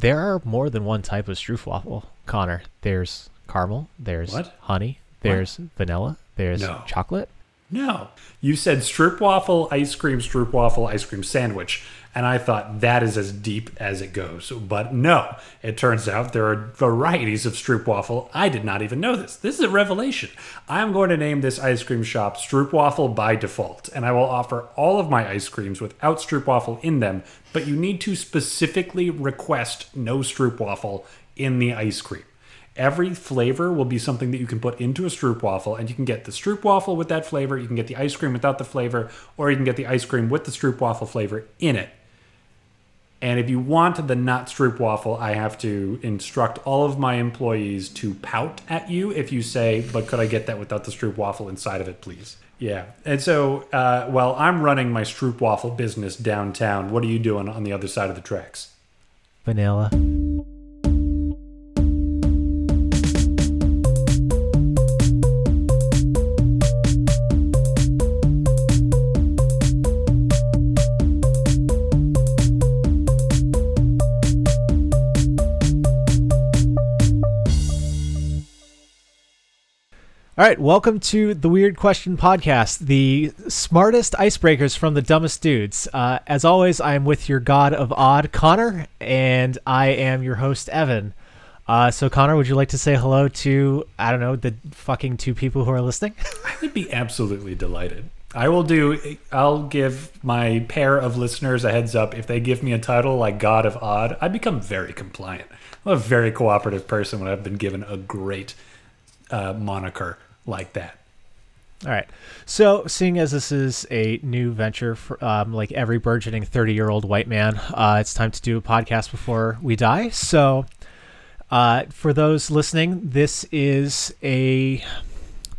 There are more than one type of stroopwafel, Connor. There's caramel, there's What? honey, there's vanilla, there's No. chocolate. No. You said stroopwafel, ice cream, stroopwafel, ice cream sandwich. And I thought that is as deep as it goes. But no, it turns out there are varieties of stroopwafel. I did not even know this. This is a revelation. I'm going to name this ice cream shop Stroopwafel by default. And I will offer all of my ice creams without stroopwafel in them. But you need to specifically request no stroopwafel in the ice cream. Every flavor will be something that you can put into a stroopwafel, and you can get the stroopwafel with that flavor, you can get the ice cream without the flavor, or you can get the ice cream with the stroopwafel flavor in it. And if you want the not stroopwafel, I have to instruct all of my employees to pout at you if you say, "But could I get that without the stroopwafel inside of it, please?" Yeah. And so, uh, while I'm running my stroopwafel business downtown, what are you doing on the other side of the tracks? Vanilla. All right, welcome to the Weird Question Podcast, the smartest icebreakers from the dumbest dudes. Uh, as always, I am with your god of odd, Connor, and I am your host, Evan. Uh, so, Connor, would you like to say hello to, I don't know, the fucking two people who are listening? I would be absolutely delighted. I will do. I'll give my pair of listeners a heads up. If they give me a title like God of Odd, I become very compliant. I'm a very cooperative person when I've been given a great uh, moniker like that. All right. So, seeing as this is a new venture for um, like every burgeoning 30 year old white man, uh, it's time to do a podcast before we die. So, uh, for those listening, this is a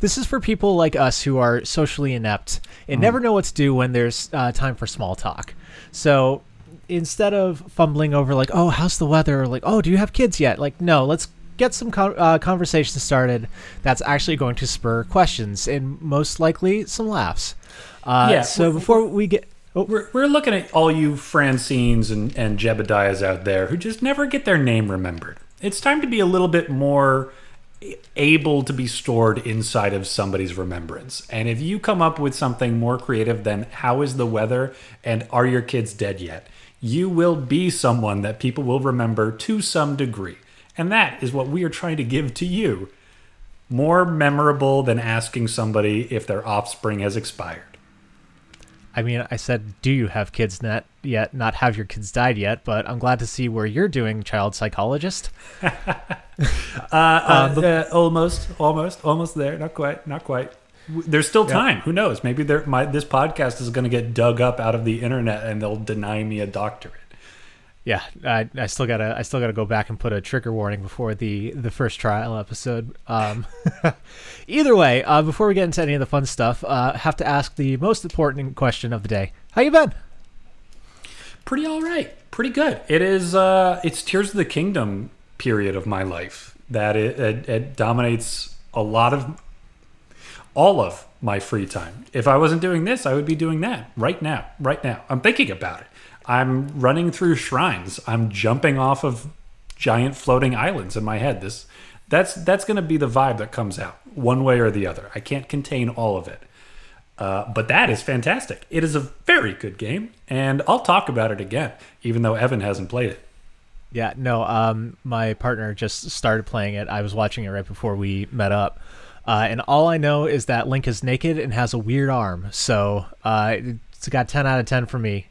this is for people like us who are socially inept and never know what to do when there's uh, time for small talk. So instead of fumbling over like, oh, how's the weather? Or like, oh, do you have kids yet? Like, no, let's get some con- uh, conversation started that's actually going to spur questions and most likely some laughs. Uh, Yeah, So before we get, oh, We're, we're looking at all you Francines and, and Jebediahs out there who just never get their name remembered. It's time to be a little bit more able to be stored inside of somebody's remembrance. And if you come up with something more creative than how is the weather and are your kids dead yet, you will be someone that people will remember to some degree. And that is what we are trying to give to you. More memorable than asking somebody if their offspring has expired. I mean, I said, do you have kids not yet? Not have your kids died yet? But I'm glad to see where you're doing, child psychologist. Uh, uh, almost, almost, almost there. Not quite, not quite. There's still time. Who knows? Maybe my this podcast is going to get dug up out of the internet, and they'll deny me a doctorate. Yeah, I, I still gotta I still gotta go back and put a trigger warning before the the first trial episode. Um, either way, uh, before we get into any of the fun stuff, uh, have to ask the most important question of the day. How you been? Pretty all right. Pretty good. It is. Uh, it's Tears of the Kingdom period of my life that it, it, it dominates a lot of all of my free time. If I wasn't doing this, I would be doing that right now. Right now, I'm thinking about it. I'm running through shrines. I'm jumping off of giant floating islands in my head. This that's that's going to be the vibe that comes out one way or the other. I can't contain all of it. Uh, but that is fantastic. It is a very good game, and I'll talk about it again, even though Evan hasn't played it. Yeah, no. Um, my partner just started playing it. I was watching it right before we met up, uh, and all I know is that Link is naked and has a weird arm. So uh, it's got ten out of ten for me.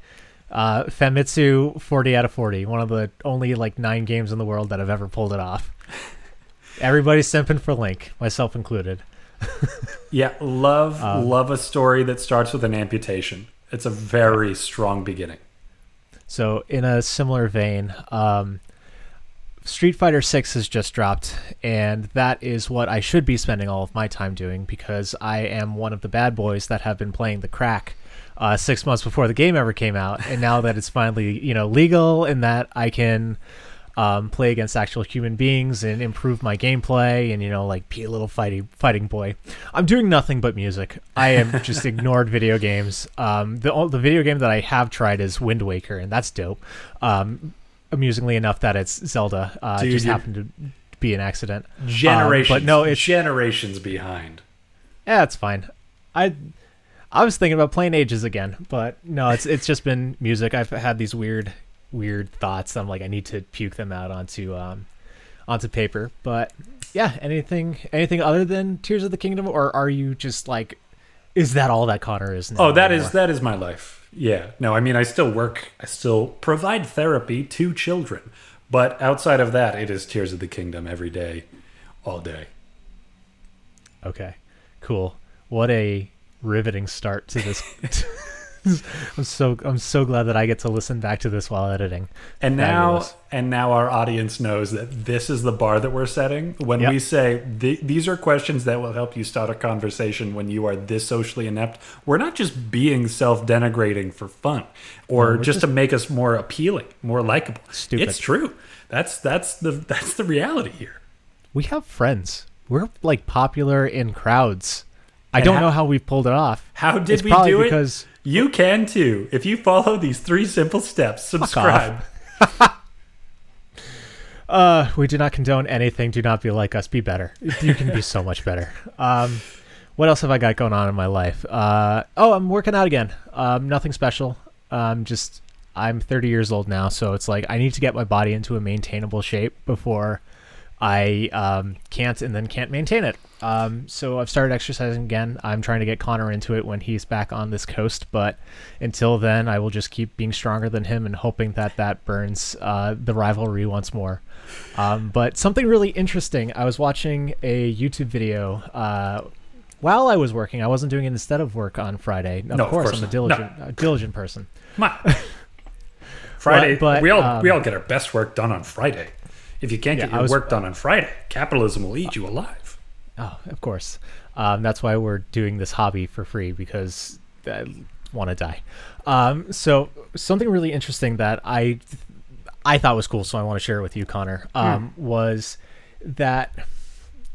Uh, Famitsu, forty out of forty. One of the only like nine games in the world that have ever pulled it off. Everybody's simping for Link, myself included. Yeah, love love a story that starts with an amputation. It's a very strong beginning. So, in a similar vein, um, Street Fighter Six has just dropped, and that is what I should be spending all of my time doing because I am one of the bad boys that have been playing the crack uh, six months before the game ever came out, and now that it's finally you know legal and that I can um, play against actual human beings and improve my gameplay and you know like be a little fighting fighting boy. I'm doing nothing but music. I am just ignored video games. Um, the the video game that I have tried is Wind Waker, and that's dope. Um, amusingly enough that it's Zelda. Uh, Dude, just happened to be an accident. Generations, Um, but no, it's generations behind. yeah, it's fine. I I was thinking about playing Ages again, but no, it's it's just been music. I've had these weird weird thoughts. I'm like I need to puke them out onto um onto paper. But yeah, anything anything other than Tears of the Kingdom, or are you just like, is that all that Connor is? Now Oh, that is that is my life. Yeah. No, I mean I still work. I still provide therapy to children, but outside of that, it is Tears of the Kingdom every day, all day. Okay, cool. What a riveting start to this. I'm so I'm so glad that I get to listen back to this while editing. And now, and now our audience knows that this is the bar that we're setting. When Yep. we say "Th- these are questions that will help you start a conversation when you are this socially inept, we're not just being self-denigrating for fun or we're just, just- to make us more appealing, more likable. Stupid. It's true. That's that's the that's the reality here. We have friends. We're like popular in crowds. I And don't how- know how we've pulled it off. How did It's we do because it? You can too. If you follow these three simple steps, subscribe. uh, we do not condone anything. Do not be like us. Be better. You can be so much better. Um, what else have I got going on in my life? Uh, oh, I'm working out again. Um, nothing special. Um, just I'm 30 years old now, so it's like I need to get my body into a maintainable shape before I um, can't and then can't maintain it. Um, so I've started exercising again. I'm trying to get Connor into it when he's back on this coast, but until then, I will just keep being stronger than him and hoping that that burns uh, the rivalry once more. Um, but something really interesting. I was watching a YouTube video uh, while I was working. I wasn't doing it instead of work on Friday. Of, No, of course, course I'm a diligent, a diligent person. Friday. But- we all um, we all get our best work done on Friday. If you can't Yeah, get your was- work done on Friday, capitalism will eat you alive. Oh, of course. Um, that's why we're doing this hobby for free because I want to die. Um, so something really interesting that I I thought was cool, so I want to share it with you, Connor. Um, Was that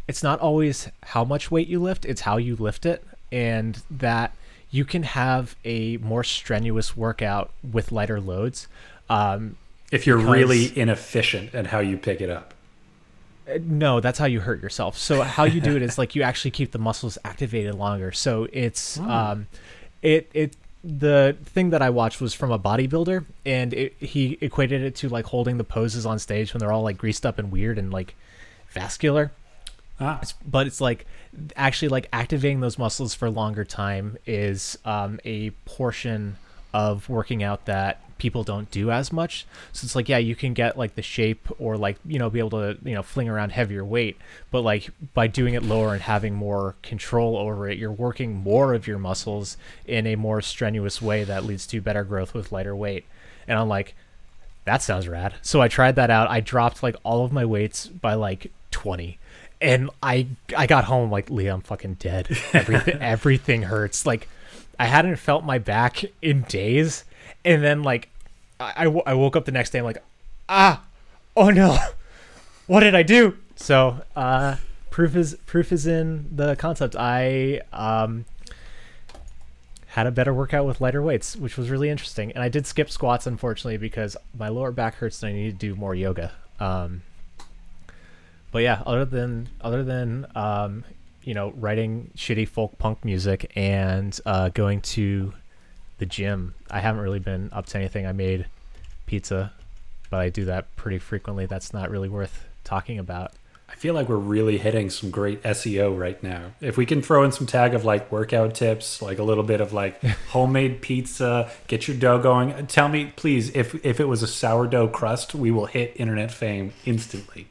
it's not always how much weight you lift; it's how you lift it, and that you can have a more strenuous workout with lighter loads. Um, If you're Because- really inefficient at how you pick it up. No, that's how you hurt yourself. So how you do it is like you actually keep the muscles activated longer. So it's um, it it the thing that I watched was from a bodybuilder, and it, he equated it to like holding the poses on stage when they're all like greased up and weird and like vascular. Ah, It's, but it's like actually like activating those muscles for longer time is um, a portion of working out that people don't do as much. So it's like yeah, you can get like the shape or like you know be able to you know fling around heavier weight, but like by doing it lower and having more control over it, you're working more of your muscles in a more strenuous way that leads to better growth with lighter weight. And I'm like, that sounds rad. So I tried that out. I dropped like all of my weights by like 20. And I I got home like Lee, I'm fucking dead. Everything everything hurts. Like I hadn't felt my back in days, and then like I, I, woke up the next day. I'm like, ah, oh no, what did I do? So uh, proof is proof is in the concept. I um had a better workout with lighter weights, which was really interesting. And I did skip squats, unfortunately, because my lower back hurts and I need to do more yoga. Um, but yeah, other than other than um, you know writing shitty folk punk music and uh, going to the gym, I haven't really been up to anything. I made pizza, but I do that pretty frequently. That's not really worth talking about. I feel like we're really hitting some great SEO right now. If we can throw in some tag of like workout tips, like a little bit of like homemade pizza, get your dough going. Tell me, please, if if it was a sourdough crust, we will hit internet fame instantly.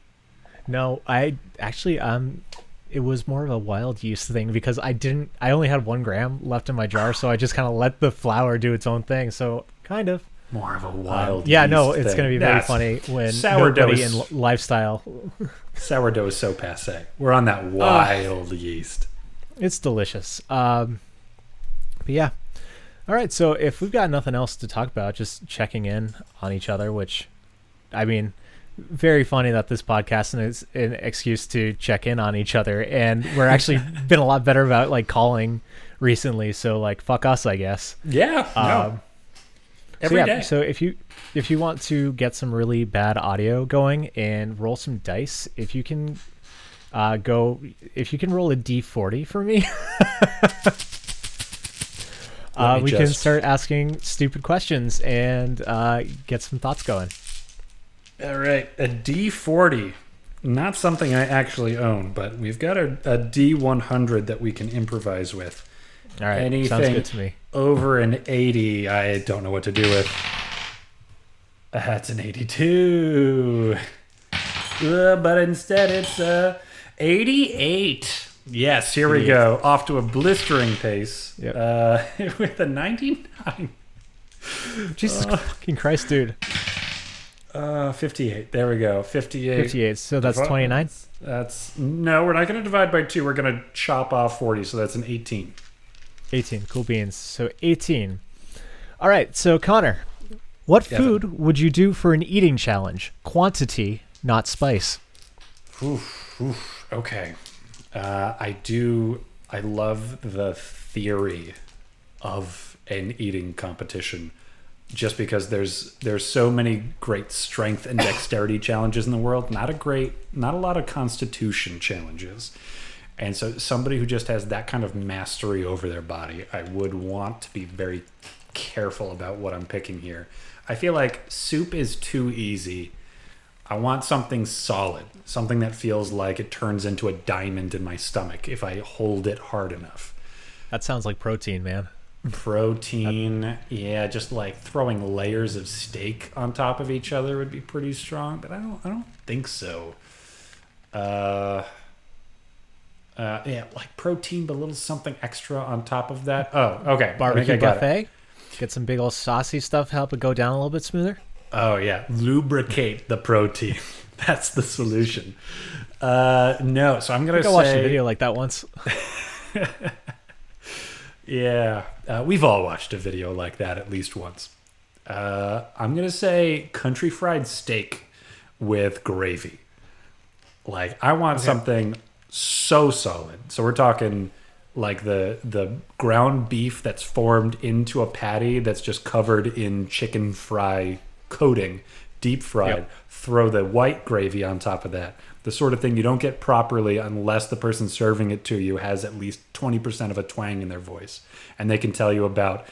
No, I actually um it was more of a wild yeast thing because I didn't I only had one gram left in my jar, so I just kind of let the flour do its own thing. So kind of. More of a Um, wild. yeah, no, it's thing. gonna be very That's- funny when sourdough nobody is- in li- lifestyle. Sourdough is so passe. We're on that wild yeast. It's delicious. Um, but yeah. All right, so if we've got nothing else to talk about, just checking in on each other, which, I mean, very funny that this podcast is an excuse to check in on each other, and we're actually been a lot better about like calling recently. So like, fuck us, I guess. Yeah. no. Um, every so day. so if you if you want to get some really bad audio going and roll some dice, if you can uh, go, if you can roll a d40 for me, uh, me we can start asking stupid questions and uh, get some thoughts going. All right, a D40. Not something I actually own, but we've got a, a D100 that we can improvise with. All right, sounds Anything- good to me. Over an 80, I don't know what to do with. That's an 82. Uh, but instead, it's a 88. Yes, here we go. Off to a blistering pace Yep. uh, with a 99. Jesus fucking Christ, dude. Uh, 58. There we go. 58. 58. So that's Divide- 29. That's no, we're not going to divide by two. We're going to chop off 40, so that's an 18. 18. Cool beans. So 18. All right. So Connor, what Evan. food would you do for an eating challenge? Quantity, not spice. Oof, oof. Okay. Uh, I do. I love the theory of an eating competition, just because there's there's so many great strength and dexterity challenges in the world. Not a great, not a lot of constitution challenges, and so somebody who just has that kind of mastery over their body, I would want to be very careful about what I'm picking here. I feel like soup is too easy. I want something solid, something that feels like it turns into a diamond in my stomach if I hold it hard enough. That sounds like protein, man. Protein, yeah, just like throwing layers of steak on top of each other would be pretty strong, but I don't, I don't think so. Uh, uh, yeah, like protein, but a little something extra on top of that. Oh, okay, Barbecue I it. buffet. Get some big old saucy stuff, help it go down a little bit smoother. Oh yeah, lubricate the protein. That's the solution. Uh, no, so I'm gonna think I watched a video like that once. Yeah, uh, we've all watched a video like that at least once. Uh, I'm gonna say country fried steak with gravy. Like I want something so solid. So we're talking like the the ground beef that's formed into a patty that's just covered in chicken fry coating, deep fried. Yep. Throw the white gravy on top of that. The sort of thing you don't get properly unless the person serving it to you has at least 20% of a twang in their voice. And they can tell you about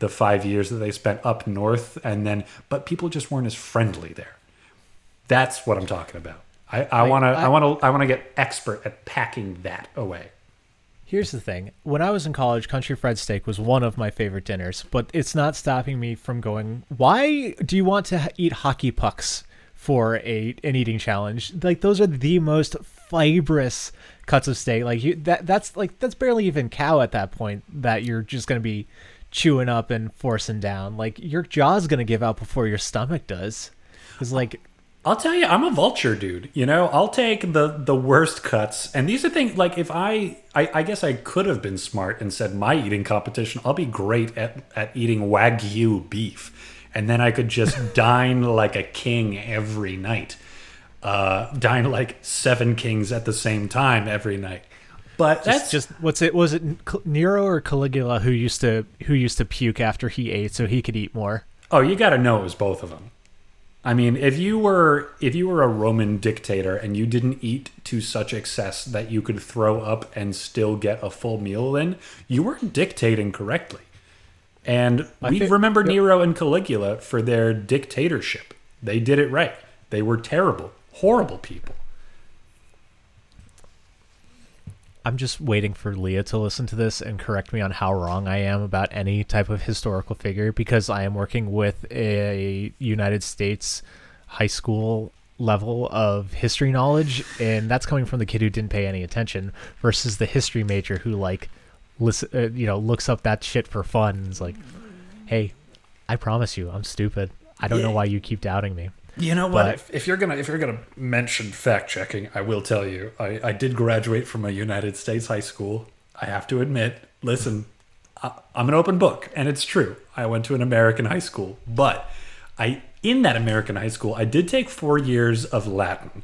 the five years that they spent up north and then, but people just weren't as friendly there. That's what I'm talking about. I, I want to, I- I want to, I want to get expert at packing that away. Here's the thing. When I was in college, country fried steak was one of my favorite dinners, but it's not stopping me from going, why do you want to eat hockey pucks for a an eating challenge? Like those are the most fibrous cuts of steak. Like you that that's like that's barely even cow at that point that you're just to be chewing up and forcing down. Like your jaw's to give out before your stomach does. Cuz like I'll tell you, I'm a vulture dude. You know, I'll take the the worst cuts, and these are things like if I, I, I guess I could have been smart and said my eating competition, I'll be great at at eating wagyu beef, and then I could just dine like a king every night, uh, dine like seven kings at the same time every night. But that's just what's it was it Nero or Caligula who used to who used to puke after he ate so he could eat more. Oh, you got to know it was both of them. I mean, if you were if you were a Roman dictator and you didn't eat to such excess that you could throw up and still get a full meal in, you weren't dictating correctly. And we remember yep. Nero and Caligula for their dictatorship. They did it right. They were terrible, horrible people. I'm just waiting for Leah to listen to this and correct me on how wrong I am about any type of historical figure because I am working with a United States high school level of history knowledge and that's coming from the kid who didn't pay any attention versus the history major who like listen uh, you know looks up that shit for fun and is like hey I promise you I'm stupid I don't know why you keep doubting me You know what? But- if, if you're gonna if you're gonna mention fact checking, I will tell you. I, I did graduate from a United States high school. I have to admit. Listen, I, I'm an open book, and it's true. I went to an American high school, but I in that American high school, I did take four years of Latin,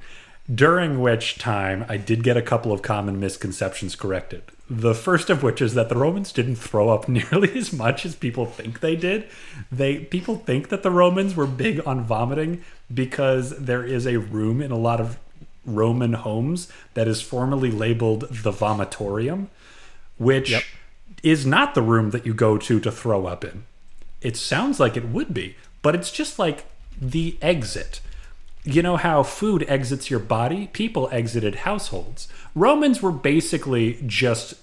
During which time, I did get a couple of common misconceptions corrected. The first of which is that the Romans didn't throw up nearly as much as people think they did. They people think that the Romans were big on vomiting because there is a room in a lot of Roman homes that is formally labeled the vomitorium, which Yep. is not the room that you go to to throw up in. It sounds like it would be, but it's just like the exit. You know how food exits your body? People exited households. Romans were basically just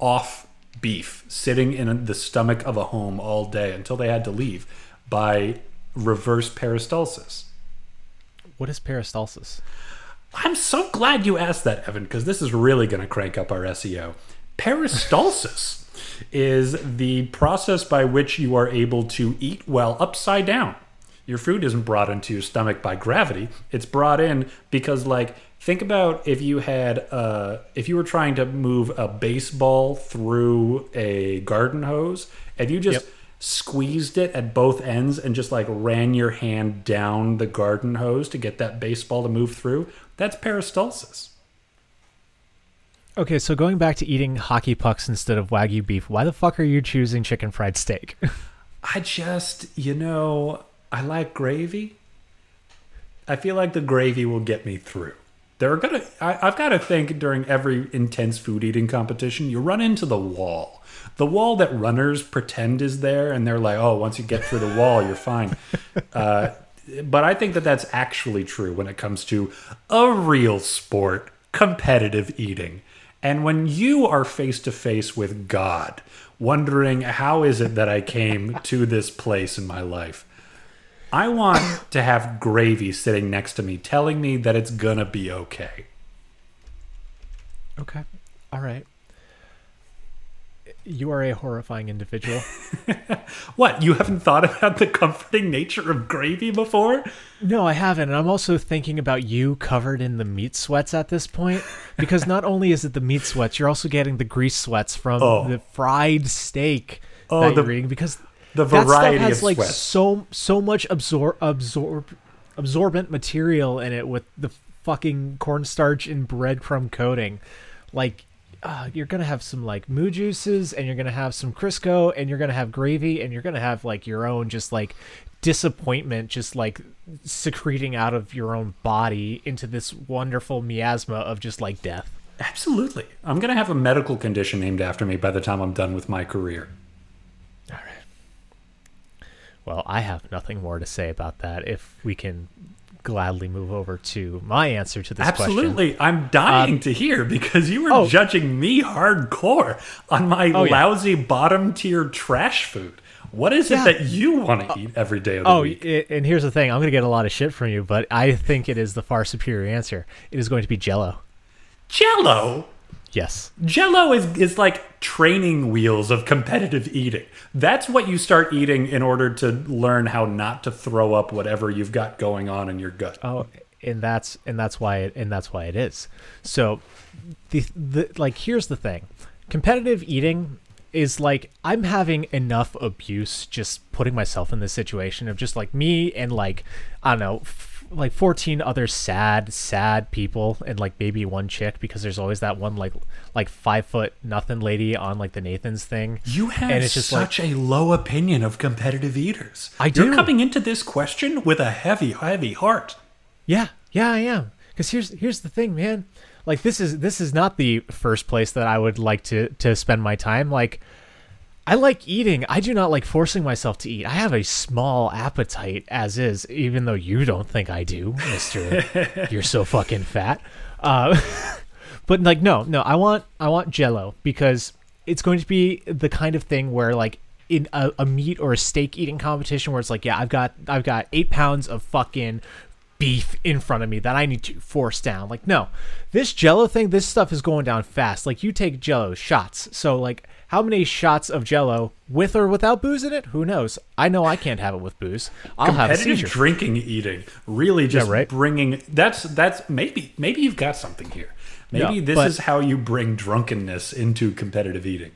off beef, sitting in the stomach of a home all day until they had to leave by reverse peristalsis. What is peristalsis? I'm so glad you asked that, Evan, because this is really going to crank up our SEO. Peristalsis is the process by which you are able to eat well upside down. Your food isn't brought into your stomach by gravity. It's brought in because, like, think about if you had, uh, if you were trying to move a baseball through a garden hose, and you just Yep. squeezed it at both ends and just like ran your hand down the garden hose to get that baseball to move through, that's peristalsis. Okay, so going back to eating hockey pucks instead of wagyu beef, why the fuck are you choosing chicken fried steak? I just, you know, I like gravy. I feel like the gravy will get me through. There are gonna, I, I've got to think during every intense food eating competition, you run into the wall, the wall that runners pretend is there, and they're like, oh, once you get through the wall, you're fine. Uh, but I think that that's actually true when it comes to a real sport, competitive eating. And when you are face to face with God, wondering how is it that I came to this place in my life, I want to have gravy sitting next to me telling me that it's gonna be okay. okay, all right. You are a horrifying individual. What, you haven't thought about the comforting nature of gravy before? No, I haven't. And I'm also thinking about you covered in the meat sweats at this point. Because not only is it the meat sweats, you're also getting the grease sweats from Oh. the fried steak Oh, that the- you're eating. Because the that variety stuff has of like sweats. so so much absor- absorb absorbent material in it with the fucking cornstarch and breadcrumb coating. Like uh, you're gonna have some like moo juices, and you're gonna have some Crisco, and you're gonna have gravy, and you're gonna have like your own just like disappointment, just like secreting out of your own body into this wonderful miasma of just like death. Absolutely. I'm gonna have a medical condition named after me by the time I'm done with my career. Well, I have nothing more to say about that. If we can gladly move over to my answer to this question. Absolutely. I'm dying um, to hear because you were oh. judging me hardcore on my Oh, yeah. lousy bottom tier trash food. What is it that you want to uh, eat every day of the Oh, week? i- and here's the thing. I'm going to get a lot of shit from you, but I think it is the far superior answer. It is going to be Jello. Jello. Yes. Jello is, is like training wheels of competitive eating. That's what you start eating in order to learn how not to throw up whatever you've got going on in your gut. Oh, and that's and that's why it and that's why it is. So, the the like here's the thing, competitive eating is like I'm having enough abuse just putting myself in this situation of just like me and like I don't know. Like 14 other sad sad people and like maybe one chick because there's always that one like like five foot nothing lady on like the nathan's thing You have and it's just like such a low opinion of competitive eaters. I do You're coming into this question with a heavy, heavy heart. Yeah, yeah, I am. Because here's here's the thing, man. Like this is this is not the first place that I would like to to spend my time. Like I like eating. I do not like forcing myself to eat. I have a small appetite as is, even though you don't think I do, Mister. You're so fucking fat. Uh, but like, no, no. I want I want Jello because it's going to be the kind of thing where like in a, a meat or a steak eating competition where it's like, yeah, I've got I've got eight pounds of fucking beef in front of me that I need to force down. Like, no, this Jello thing, this stuff is going down fast. Like, you take Jello shots, so like, how many shots of Jello with or without booze in it? Who knows? I know I can't have it with booze. I'll have a competitive seizure. drinking eating really just right. bringing that's that's maybe maybe you've got something here maybe Yeah, this is how you bring drunkenness into competitive eating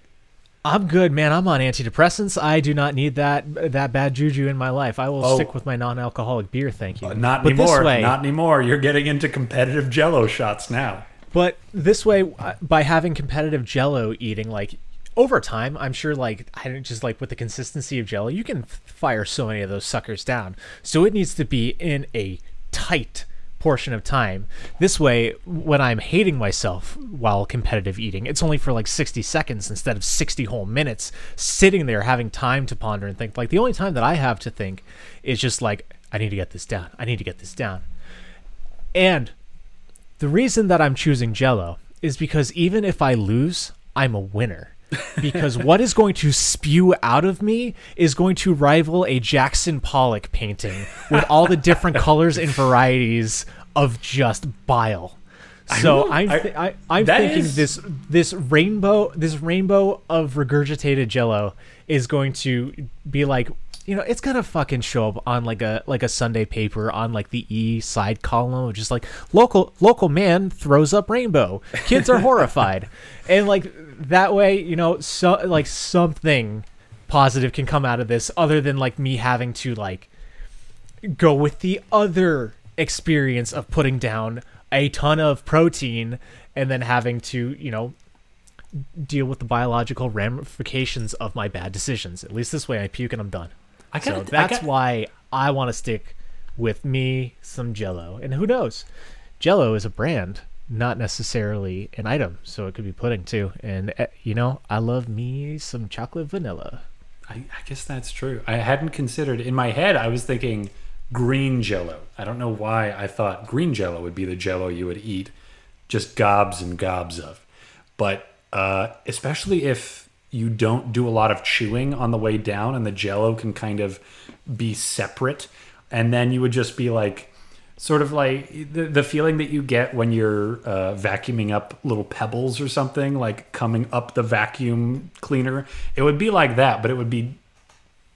I'm good, man. I'm on antidepressants. I do not need that that bad juju in my life. I will Oh. stick with my non-alcoholic beer, thank you. Uh, not But anymore. Way, Not anymore. You're getting into competitive Jello shots now. But this way, uh, by having competitive Jello eating, like over time, I'm sure, like I don't just like with the consistency of Jello, you can fire so many of those suckers down. So it needs to be in a tight portion of time. This way, when I'm hating myself while competitive eating, it's only for like 60 seconds instead of 60 whole minutes sitting there having time to ponder and think. Like the only time that I have to think is just like I need to get this down. I need to get this down. And the reason that I'm choosing Jello is because even if I lose, I'm a winner. Because what is going to spew out of me is going to rival a Jackson Pollock painting with all the different colors and varieties of just bile. So I'm I- th- I, I'm thinking is- this this rainbow this rainbow of regurgitated Jello is going to be like you know it's gonna fucking show up on like a like a Sunday paper on like the E side column just like local local man throws up rainbow kids are horrified and like that way you know so like something positive can come out of this other than like me having to like go with the other experience of putting down a ton of protein and then having to, you know, deal with the biological ramifications of my bad decisions. At least this way I puke and I'm done. I So gotta- I that's got- why I want to stick with me some Jello. And who knows? Jello is a brand, not necessarily an item, so it could be pudding too. And eh, you know, I love me some chocolate vanilla. I, I guess that's true. I hadn't considered in my head. I was thinking green Jello. I don't know why I thought green Jello would be the Jello you would eat just gobs and gobs of. But uh, especially if you don't do a lot of chewing on the way down, and the Jello can kind of be separate, and then you would just be like. Sort of like the, the feeling that you get when you're uh, vacuuming up little pebbles or something, like coming up the vacuum cleaner. It would be like that, but it would be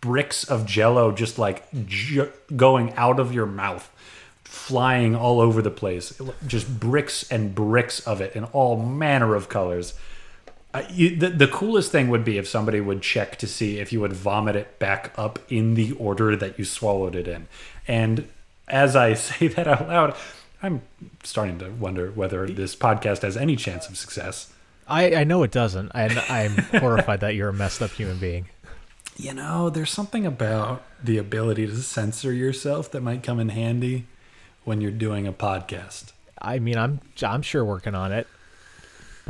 bricks of jello just like ju- going out of your mouth flying all over the place just bricks and bricks of it in all manner of colors uh, you, the, the coolest thing would be if somebody would check to see if you would vomit it back up in the order that you swallowed it in and as i say that out loud i'm starting to wonder whether this podcast has any chance of success I, I know it doesn't, and I'm horrified that you're a messed up human being. You know, there's something about the ability to censor yourself that might come in handy when you're doing a podcast. I mean, I'm I'm sure working on it,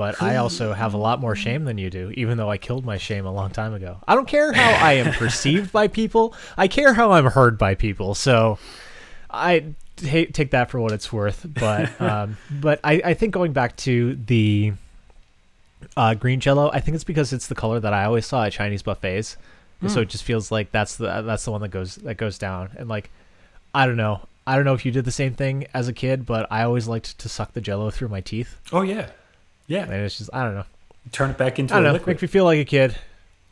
but I also have a lot more shame than you do. Even though I killed my shame a long time ago, I don't care how I am perceived by people. I care how I'm heard by people. So, I take that for what it's worth. But um, but I I think going back to the uh, green Jello, I think it's because it's the color that I always saw at Chinese buffets. So it just feels like that's the that's the one that goes that goes down. And like, I don't know. I don't know if you did the same thing as a kid, but I always liked to suck the Jello through my teeth. Oh yeah, yeah. And it's just I don't know. Turn it back into I don't a know. liquid. Make me feel like a kid.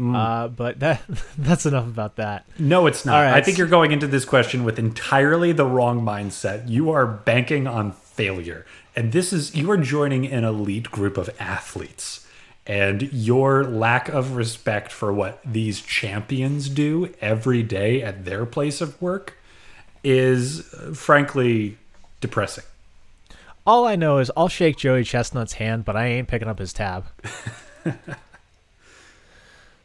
Uh, but that that's enough about that. No, it's not. Right. I think you're going into this question with entirely the wrong mindset. You are banking on failure. And this is you are joining an elite group of athletes. And your lack of respect for what these champions do every day at their place of work is uh, frankly depressing. All I know is I'll shake Joey Chestnut's hand, but I ain't picking up his tab. All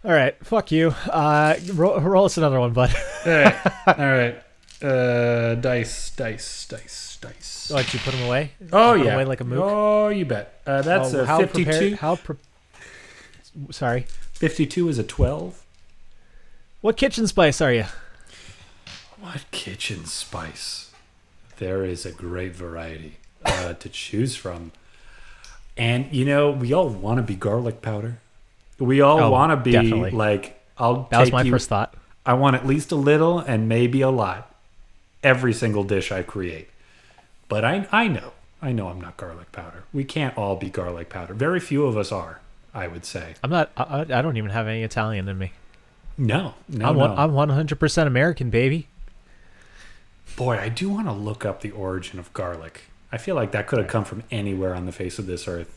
right, fuck you. Uh, roll, roll us another one, bud. All right. All right. Uh, dice, dice, dice, dice. Like you put him away? Oh yeah. away like a mook. Oh, you bet. Uh, that's Oh, a how 52. prepared? How pre- Sorry. 52 is a 12. What kitchen spice are you? What kitchen spice? There is a great variety uh, to choose from. And you know, we all want to be garlic powder. We all Oh, want to be definitely. like I'll That was my you, first thought. I want at least a little and maybe a lot every single dish I create. But I I know. I know I'm not garlic powder. We can't all be garlic powder. Very few of us are, I would say. I'm not. I, I don't even have any Italian in me. No. No. I'm no. I'm 100% American, baby. Boy, I do want to look up the origin of garlic. I feel like that could have come from anywhere on the face of this earth.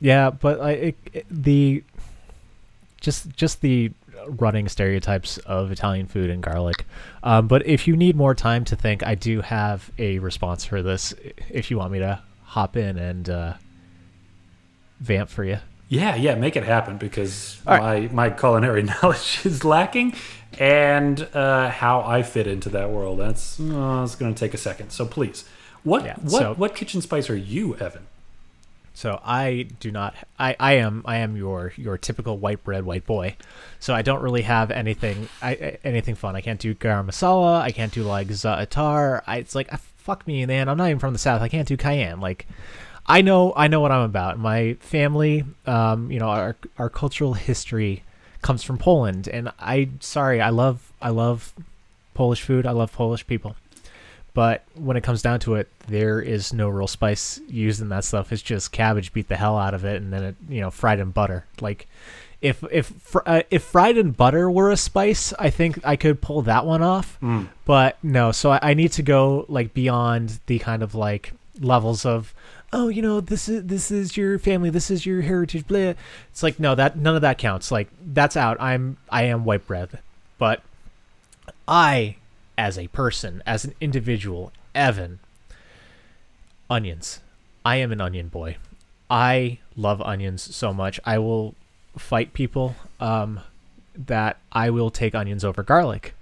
Yeah, but I it, it- the just just the running stereotypes of Italian food and garlic. Um, but if you need more time to think, I do have a response for this. If you want me to hop in and uh, vamp for you. Yeah, yeah, make it happen because All my my culinary knowledge is lacking, and uh, how I fit into that world. That's uh, it's going to take a second. So please, what Yeah, what so- what kitchen spice are you, Evan? So I do not. I, I am I am your your typical white bread white boy. So I don't really have anything I, anything fun. I can't do garam masala. I can't do like za'atar. I, it's like ah, fuck me, man. I'm not even from the south. I can't do cayenne. Like I know I know what I'm about. My family, um, you know, our our cultural history comes from Poland, and I sorry, I love I love Polish food. I love Polish people. But when it comes down to it, there is no real spice used in that stuff. It's just cabbage beat the hell out of it, and then it you know fried in butter. Like if if fr- uh, if fried in butter were a spice, I think I could pull that one off. But no, so I, I need to go like beyond the kind of like levels of oh you know this is this is your family this is your heritage blah. it's like no that none of that counts like that's out i'm i am white bread but I, as a person, as an individual, Evan, onions. I am an onion boy. I love onions so much. I will fight people um, that I will take onions over garlic.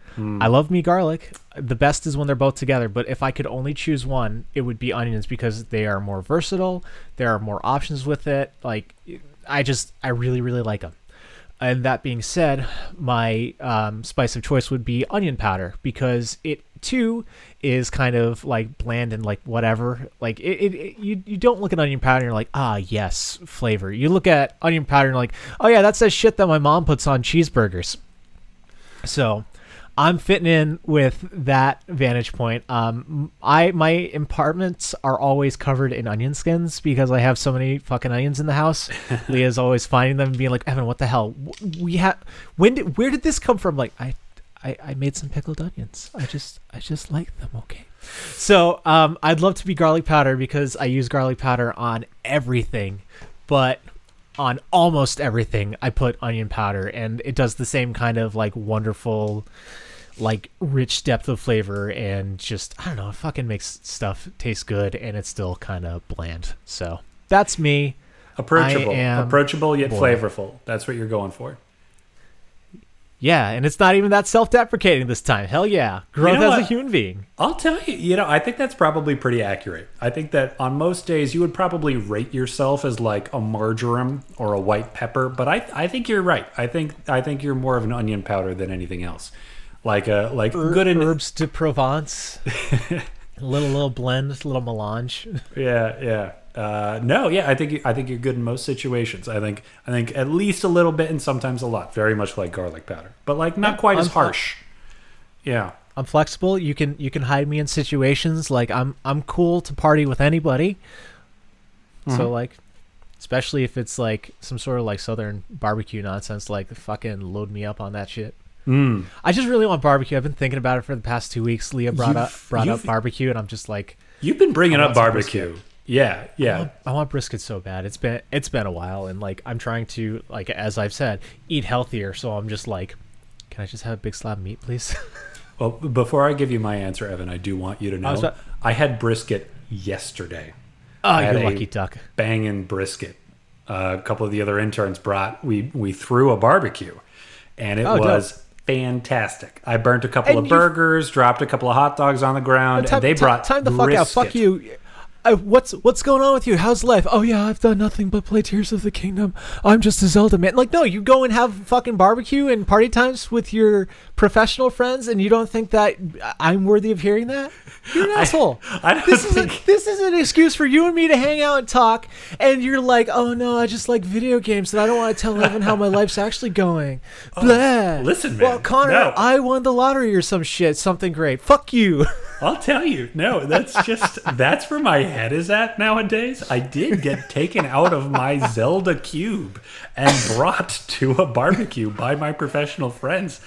I love me garlic. The best is when they're both together, but if I could only choose one, it would be onions because they are more versatile. There are more options with it. Like, I just, I really, really like them. And that being said, my um, spice of choice would be onion powder because it too is kind of like bland and like whatever. Like it, it, it you you don't look at onion powder and you're like ah yes flavor. You look at onion powder and you're like oh yeah that's that shit that my mom puts on cheeseburgers. So I'm fitting in with that vantage point. Um, I my apartments are always covered in onion skins because I have so many fucking onions in the house. Leah's always finding them and being like, Evan, what the hell? We have when did where did this come from? Like I, I, I made some pickled onions. I just I just like them. Okay. So um, I'd love to be garlic powder because I use garlic powder on everything, but on almost everything I put onion powder, and it does the same kind of like wonderful, like rich depth of flavor, and just I don't know, it fucking makes stuff taste good, and it's still kind of bland. So that's me. Approachable, approachable yet boy. flavorful. That's what you're going for. Yeah, and it's not even that self-deprecating this time. Hell yeah, growth know as a human being. I'll tell you, you know, I think that's probably pretty accurate. I think that on most days you would probably rate yourself as like a marjoram or a white pepper, but I I think you're right. I think I think you're more of an onion powder than anything else. Like a like good in herbes de Provence. a little little blend, a little melange. yeah, yeah. Uh, no, yeah, I think I think you're good in most situations. I think I think at least a little bit and sometimes a lot. Very much like garlic powder, but like not quite as I'm- harsh. Yeah. I'm flexible. You can you can hide me in situations like I'm I'm cool to party with anybody. So like especially if it's like some sort of like southern barbecue nonsense like fucking load me up on that shit. Mm. I just really want barbecue. I've been thinking about it for the past 2 weeks. Leah brought You've- up brought up barbecue and I'm just like You've been bringing up barbecue. Yeah, I yeah. want, I want brisket so bad. It's been it's been a while and like I'm trying to like as I've said, eat healthier, so I'm just like can I just have a big slab of meat, please? Well, before I give you my answer, Evan, I do want you to know I, about- had brisket yesterday. oh, you a lucky duck. Banging brisket. Uh, a couple of the other interns brought. We we threw a barbecue, and it Oh, dope. Fantastic. I burnt a couple And of burgers, dropped a couple of hot dogs on the ground, time, and they brought time the fuck out. Fuck you. Uh, what's what's going on with you? How's life? Oh yeah, I've done nothing but play Tears of the Kingdom. I'm just a Zelda man. Like no, you go and have fucking barbecue and party times with your professional friends, and you don't think that I'm worthy of hearing that? You're an asshole. I don't this is a, this is an excuse for you and me to hang out and talk, and you're like, oh no, I just like video games, and I don't want to tell Evan how my life's actually going. Blah. Listen, man. Well, Connor, no. I won the lottery or some shit, something great. Fuck you. I'll tell you, no, that's just that's where my head is at nowadays. I did get taken out of my Zelda cube and brought to a barbecue by my professional friends.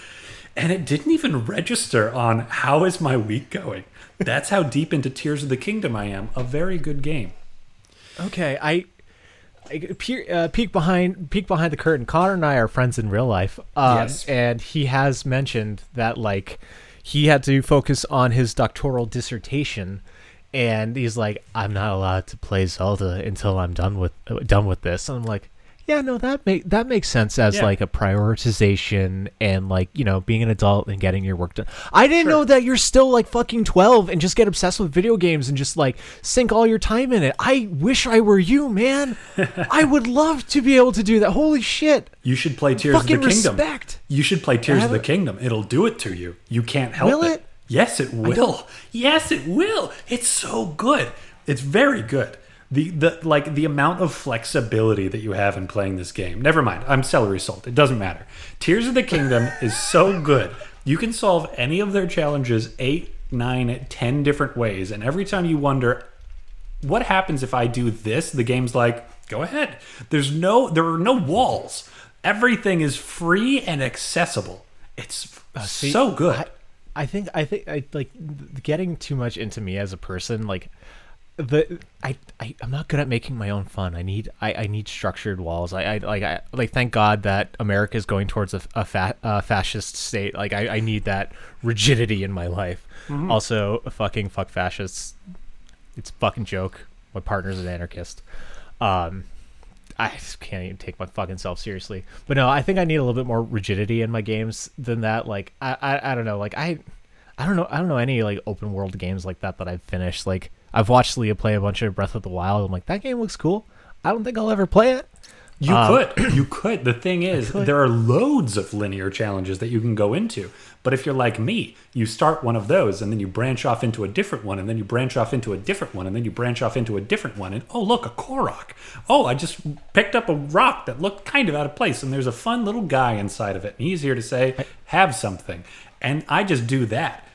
And it didn't even register on how is my week going. That's how deep into Tears of the Kingdom I am. A very good game. Okay, I uh, peek behind peek behind the curtain. Connor and I are friends in real life. Um, Yes. and he has mentioned that like he had to focus on his doctoral dissertation, and he's like, I'm not allowed to play Zelda until I'm done with done with this. And I'm like. Yeah, no, that make that makes sense as Yeah. like a prioritization and like you know being an adult and getting your work done. I didn't Sure. know that you're still like fucking twelve and just get obsessed with video games and just like sink all your time in it. I wish I were you, man. I would love to be able to do that. Holy shit! You should play Tears Fucking of the Kingdom. respect. You should play Tears of the Kingdom. It'll do it to you. You can't help Will it. it? Yes, it will. Yes, it will. It's so good. It's very good. The the like the amount of flexibility that you have in playing this game. Never mind. I'm celery salt. It doesn't matter. Tears of the Kingdom is so good. You can solve any of their challenges eight, nine, ten different ways, and every time you wonder, what happens if I do this? The game's like, go ahead. There's no, there are no walls. Everything is free and accessible. It's Uh, see, so good. I, I think I think I like getting too much into me as a person. Like the I, I I'm not good at making my own fun. I need I, I need structured walls. I, I like I like thank God that America is going towards a, a fa- uh, fascist state. Like I, I need that rigidity in my life. Mm-hmm. Also, fucking fuck fascists. It's a fucking joke. My partner's an anarchist. Um, I just can't even take my fucking self seriously. But no, I think I need a little bit more rigidity in my games than that. Like I, I, I don't know. Like I, I don't know. I don't know any like open world games like that that I've finished. Like I've watched Leah play a bunch of Breath of the Wild. I'm like that game looks cool. I don't think I'll ever play it. You Um, could. You could. The thing is, there are loads of linear challenges that you can go into. But if you're like me, you start one of those and then you branch off into a different one and then you branch off into a different one and then you branch off into a different one. And oh, look, a Korok. Oh, I just picked up a rock that looked kind of out of place and there's a fun little guy inside of it. And he's here to say, have something. And I just do that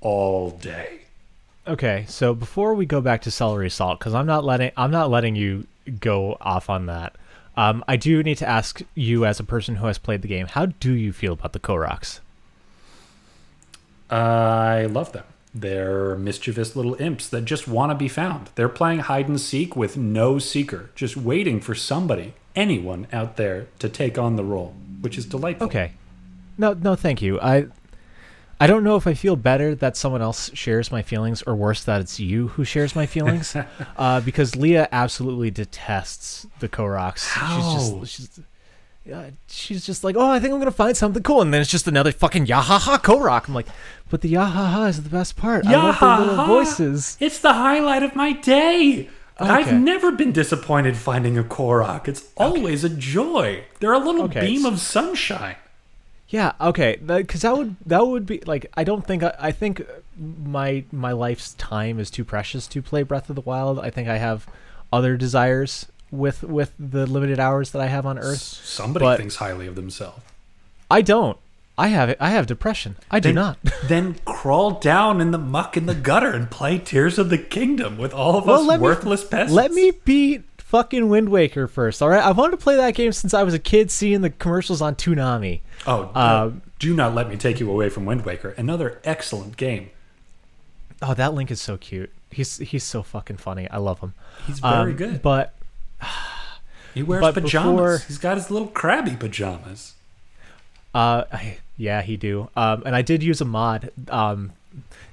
all day. Okay, so before we go back to celery salt, because I'm not letting I'm not letting you go off on that. Um, I do need to ask you, as a person who has played the game, how do you feel about the Koroks? I love them. They're mischievous little imps that just want to be found. They're playing hide and seek with no seeker, just waiting for somebody, anyone out there, to take on the role, which is delightful. Okay. No, no, thank you. I, I don't know if I feel better that someone else shares my feelings, or worse that it's you who shares my feelings, uh, because Leah absolutely detests the Koroks. How? She's just, she's, uh, she's just like, oh, I think I'm gonna find something cool, and then it's just another fucking yahaha Korok. I'm like, but the yahaha is the best part. I love the little voices. It's the highlight of my day. I've never been disappointed finding a Korok. It's always a joy. They're a little Okay, beam of sunshine. Yeah, okay, because that would that would be like I don't think I, I think my my life's time is too precious to play Breath of the Wild. I think I have other desires with with the limited hours that I have on Earth. Somebody but- thinks highly of themselves. I don't. I have it. I have depression. I do Then- not. then crawl down in the muck in the gutter and play Tears of the Kingdom with all of Well, us let me- worthless peasants. Let me beat fucking Wind Waker first. All right, I wanted to play that game since I was a kid, seeing the commercials on Toonami. Oh, Uh, do not let me take you away from Wind Waker. Another excellent game. Oh, that Link is so cute. He's he's so fucking funny. I love him. He's very Um, good. But He wears but pajamas. before- He's got his little crabby pajamas. Uh, yeah, he do. Um, and I did use a mod. Um,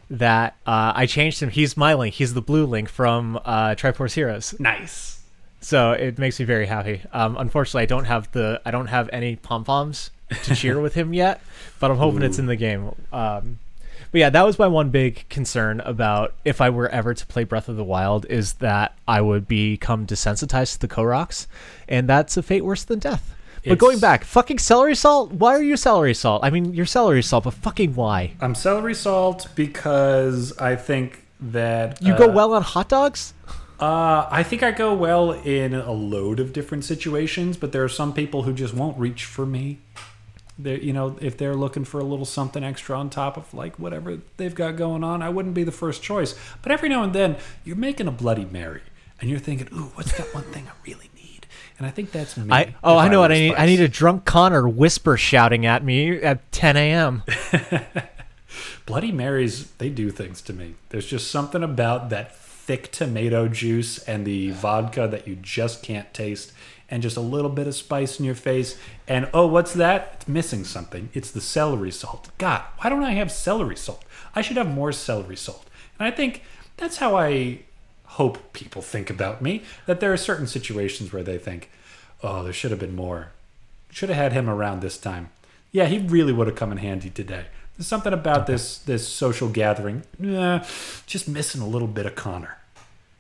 that uh, I changed him. He's my link. He's the blue link from uh, Triforce Heroes. Nice. So it makes me very happy. Um, unfortunately, I don't have the I don't have any pom poms to cheer with him yet, but I'm hoping it's in the game. Um, but yeah, that was my one big concern about if I were ever to play Breath of the Wild is that I would become desensitized to the Koroks, and that's a fate worse than death. But going back, fucking celery salt. Why are you celery salt? I mean, you're celery salt, but fucking why? I'm celery salt because I think that You uh, go well on hot dogs. Uh, I think I go well in a load of different situations, but there are some people who just won't reach for me. They, you know, if they're looking for a little something extra on top of like whatever they've got going on, I wouldn't be the first choice. But every now and then, you're making a Bloody Mary, and you're thinking, "Ooh, what's that one thing I really need?" And I think that's me. I oh, I know what I need. I need a drunk Connor whisper shouting at me at 10 a.m. Bloody Marys, they do things to me. There's just something about that thick tomato juice and the vodka that you just can't taste, and just a little bit of spice in your face. And oh, what's that? It's missing something. It's the celery salt. God, why don't I have celery salt? I should have more celery salt. And I think that's how I hope people think about me. That there are certain situations where they think, oh, there should have been more. Should have had him around this time. Yeah, he really would have come in handy today. There's something about okay. this this social gathering. Eh, just missing a little bit of Connor.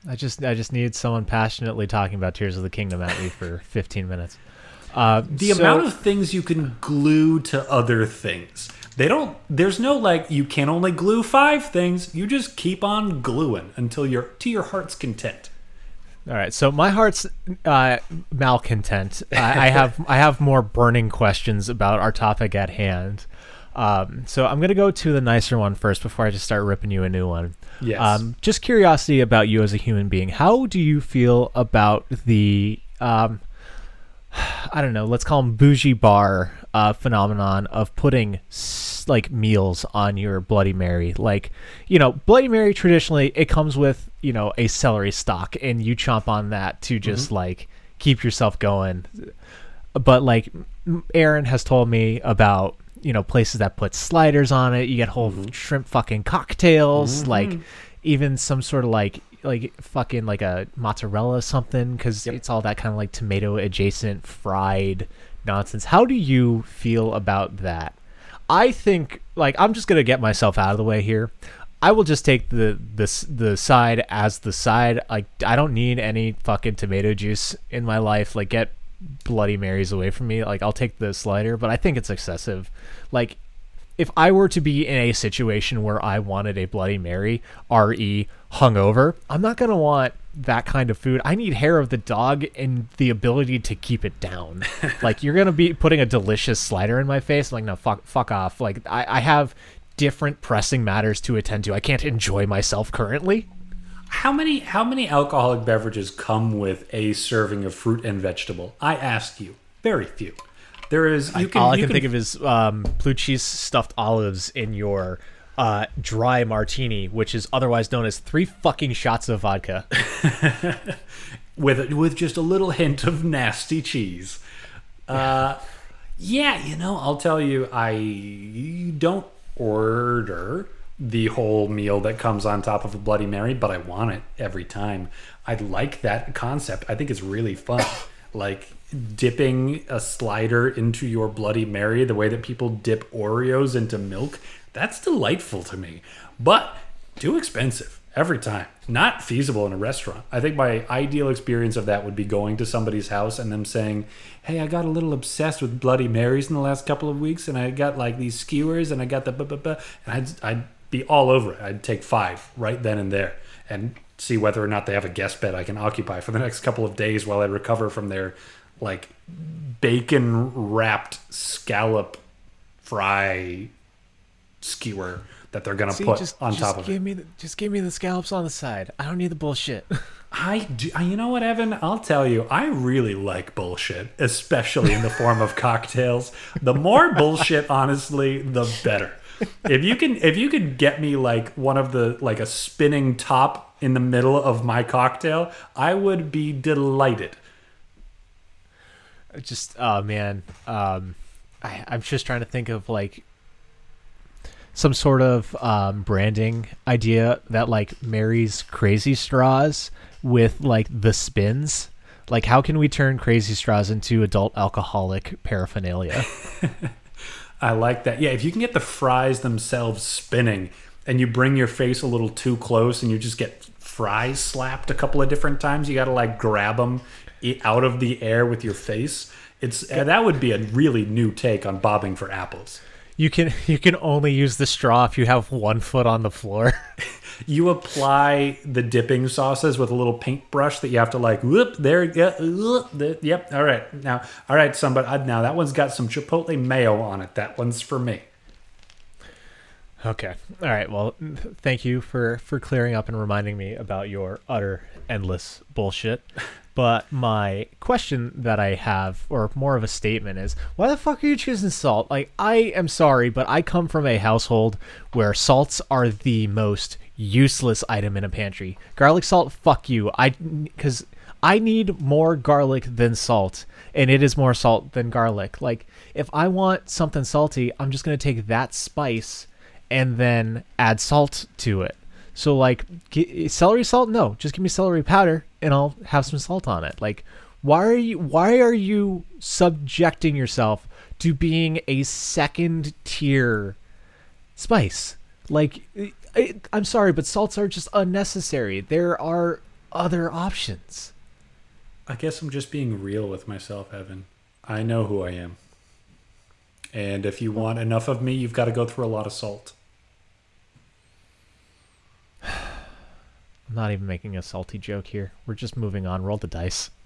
I just I just need someone passionately talking about Tears of the Kingdom at me for 15 minutes. Uh, the so, amount of things you can glue to other things. They don't. There's no like you can only glue five things. You just keep on gluing until you're to your heart's content. All right, so my heart's uh, malcontent. I, I have I have more burning questions about our topic at hand. Um, so I'm gonna go to the nicer one first before I just start ripping you a new one. Yes. Um, just curiosity about you as a human being. How do you feel about the um, I don't know, let's call them bougie bar uh, phenomenon of putting s- like meals on your Bloody Mary. Like, you know, Bloody Mary traditionally it comes with you know a celery stalk, and you chomp on that to just mm-hmm. like keep yourself going. But like, Aaron has told me about you know places that put sliders on it. You get whole mm-hmm. shrimp fucking cocktails, mm-hmm. like even some sort of like like fucking like a mozzarella something because yep. it's all that kind of like tomato adjacent fried nonsense. How do you feel about that? I think like I'm just gonna get myself out of the way here. I will just take the the the side as the side. Like I don't need any fucking tomato juice in my life. Like get Bloody Marys away from me. Like I'll take the slider, but I think it's excessive. Like if I were to be in a situation where I wanted a Bloody Mary, re hungover, I'm not gonna want that kind of food. I need hair of the dog and the ability to keep it down. like you're gonna be putting a delicious slider in my face. I'm like no, fuck, fuck off. Like I, I have different pressing matters to attend to. I can't enjoy myself currently. How many how many alcoholic beverages come with a serving of fruit and vegetable? I ask you. Very few. There is. You can, all I can, can, think of is um, blue cheese stuffed olives in your uh, dry martini, which is otherwise known as three fucking shots of vodka, with with just a little hint of nasty cheese. Uh, yeah, you know, I'll tell you, I don't order the whole meal that comes on top of a Bloody Mary, but I want it every time. I like that concept. I think it's really fun. like dipping a slider into your Bloody Mary the way that people dip Oreos into milk. That's delightful to me, but too expensive every time. Not feasible in a restaurant. I think my ideal experience of that would be going to somebody's house and them saying, Hey, I got a little obsessed with Bloody Marys in the last couple of weeks, and I got like these skewers, and I got the buh, buh, buh, and I'd, I'd be all over it. I'd take five right then and there and see whether or not they have a guest bed I can occupy for the next couple of days while I recover from their like bacon wrapped scallop fry skewer that they're gonna See, put just, on just top of give it. Me the, just give me the scallops on the side. I don't need the bullshit. I do. You know what, Evan? I'll tell you. I really like bullshit, especially in the form of cocktails. The more bullshit, honestly, the better. If you can, if you could get me like one of the like a spinning top in the middle of my cocktail, I would be delighted. Just oh man um I, i'm just trying to think of like some sort of um, branding idea that like marries crazy straws with like the spins. Like how can we turn crazy straws into adult alcoholic paraphernalia i like that yeah if you can get the fries themselves spinning and you bring your face a little too close and you just get fries slapped a couple of different times you got to like grab them out of the air with your face. It's uh, that would be a really new take on bobbing for apples. You can you can only use the straw if you have one foot on the floor. you apply the dipping sauces with a little paintbrush that you have to like whoop there yeah, whoop, yep all right now all right somebody uh, now that one's got some chipotle mayo on it. That one's for me. Okay all right well thank you for for clearing up and reminding me about your utter endless bullshit. But my question that I have, or more of a statement, is why the fuck are you choosing salt? Like, I am sorry, but I come from a household where salts are the most useless item in a pantry. Garlic salt, fuck you. I because I need more garlic than salt, and it is more salt than garlic. Like if I want something salty, I'm just gonna take that spice and then add salt to it. So like g- celery salt, no, just give me celery powder and I'll have some salt on it. Like why are you why are you subjecting yourself to being a second tier spice? Like I, I'm sorry, but salts are just unnecessary. There are other options. I guess I'm just being real with myself, Evan. I know who I am. And if you want enough of me, you've got to go through a lot of salt. I'm not even making a salty joke here. We're just moving on. Roll the dice.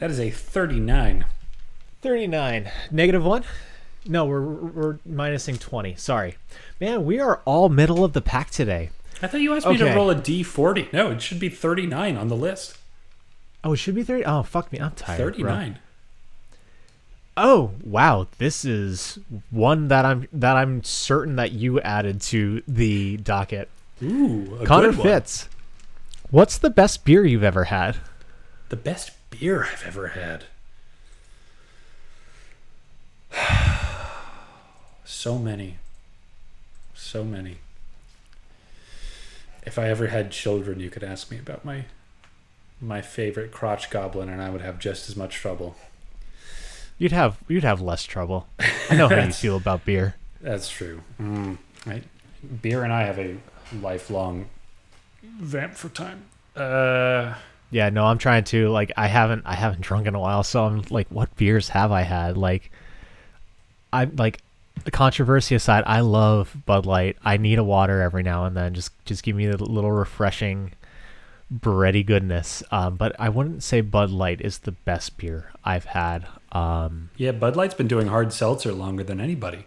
That is a 39. 39. Negative 1? No, we're we're minusing 20. Sorry. Man, we are all middle of the pack today. I thought you asked me to roll a d40. No, it should be 39 on the list. Oh, it should be 30. Oh, fuck me. I'm tired. 39. Oh, wow. This is one that I'm that I'm certain that you added to the docket. Ooh, a Connor good one. Fitz. What's the best beer you've ever had? The best beer I've ever had. So many. So many. If I ever had children, you could ask me about my my favorite crotch goblin and I would have just as much trouble. You'd have you'd have less trouble. I know how you feel about beer. That's true. Mm, right? Beer and I have a lifelong vamp for time. Uh Yeah, no, I'm trying to like I haven't I haven't drunk in a while, so I'm like, what beers have I had? Like, I'm like, controversy aside, I love Bud Light. I need a water every now and then. Just just give me the little refreshing, bready goodness. Um, but I wouldn't say Bud Light is the best beer I've had. Um, yeah, Bud Light's been doing hard seltzer longer than anybody.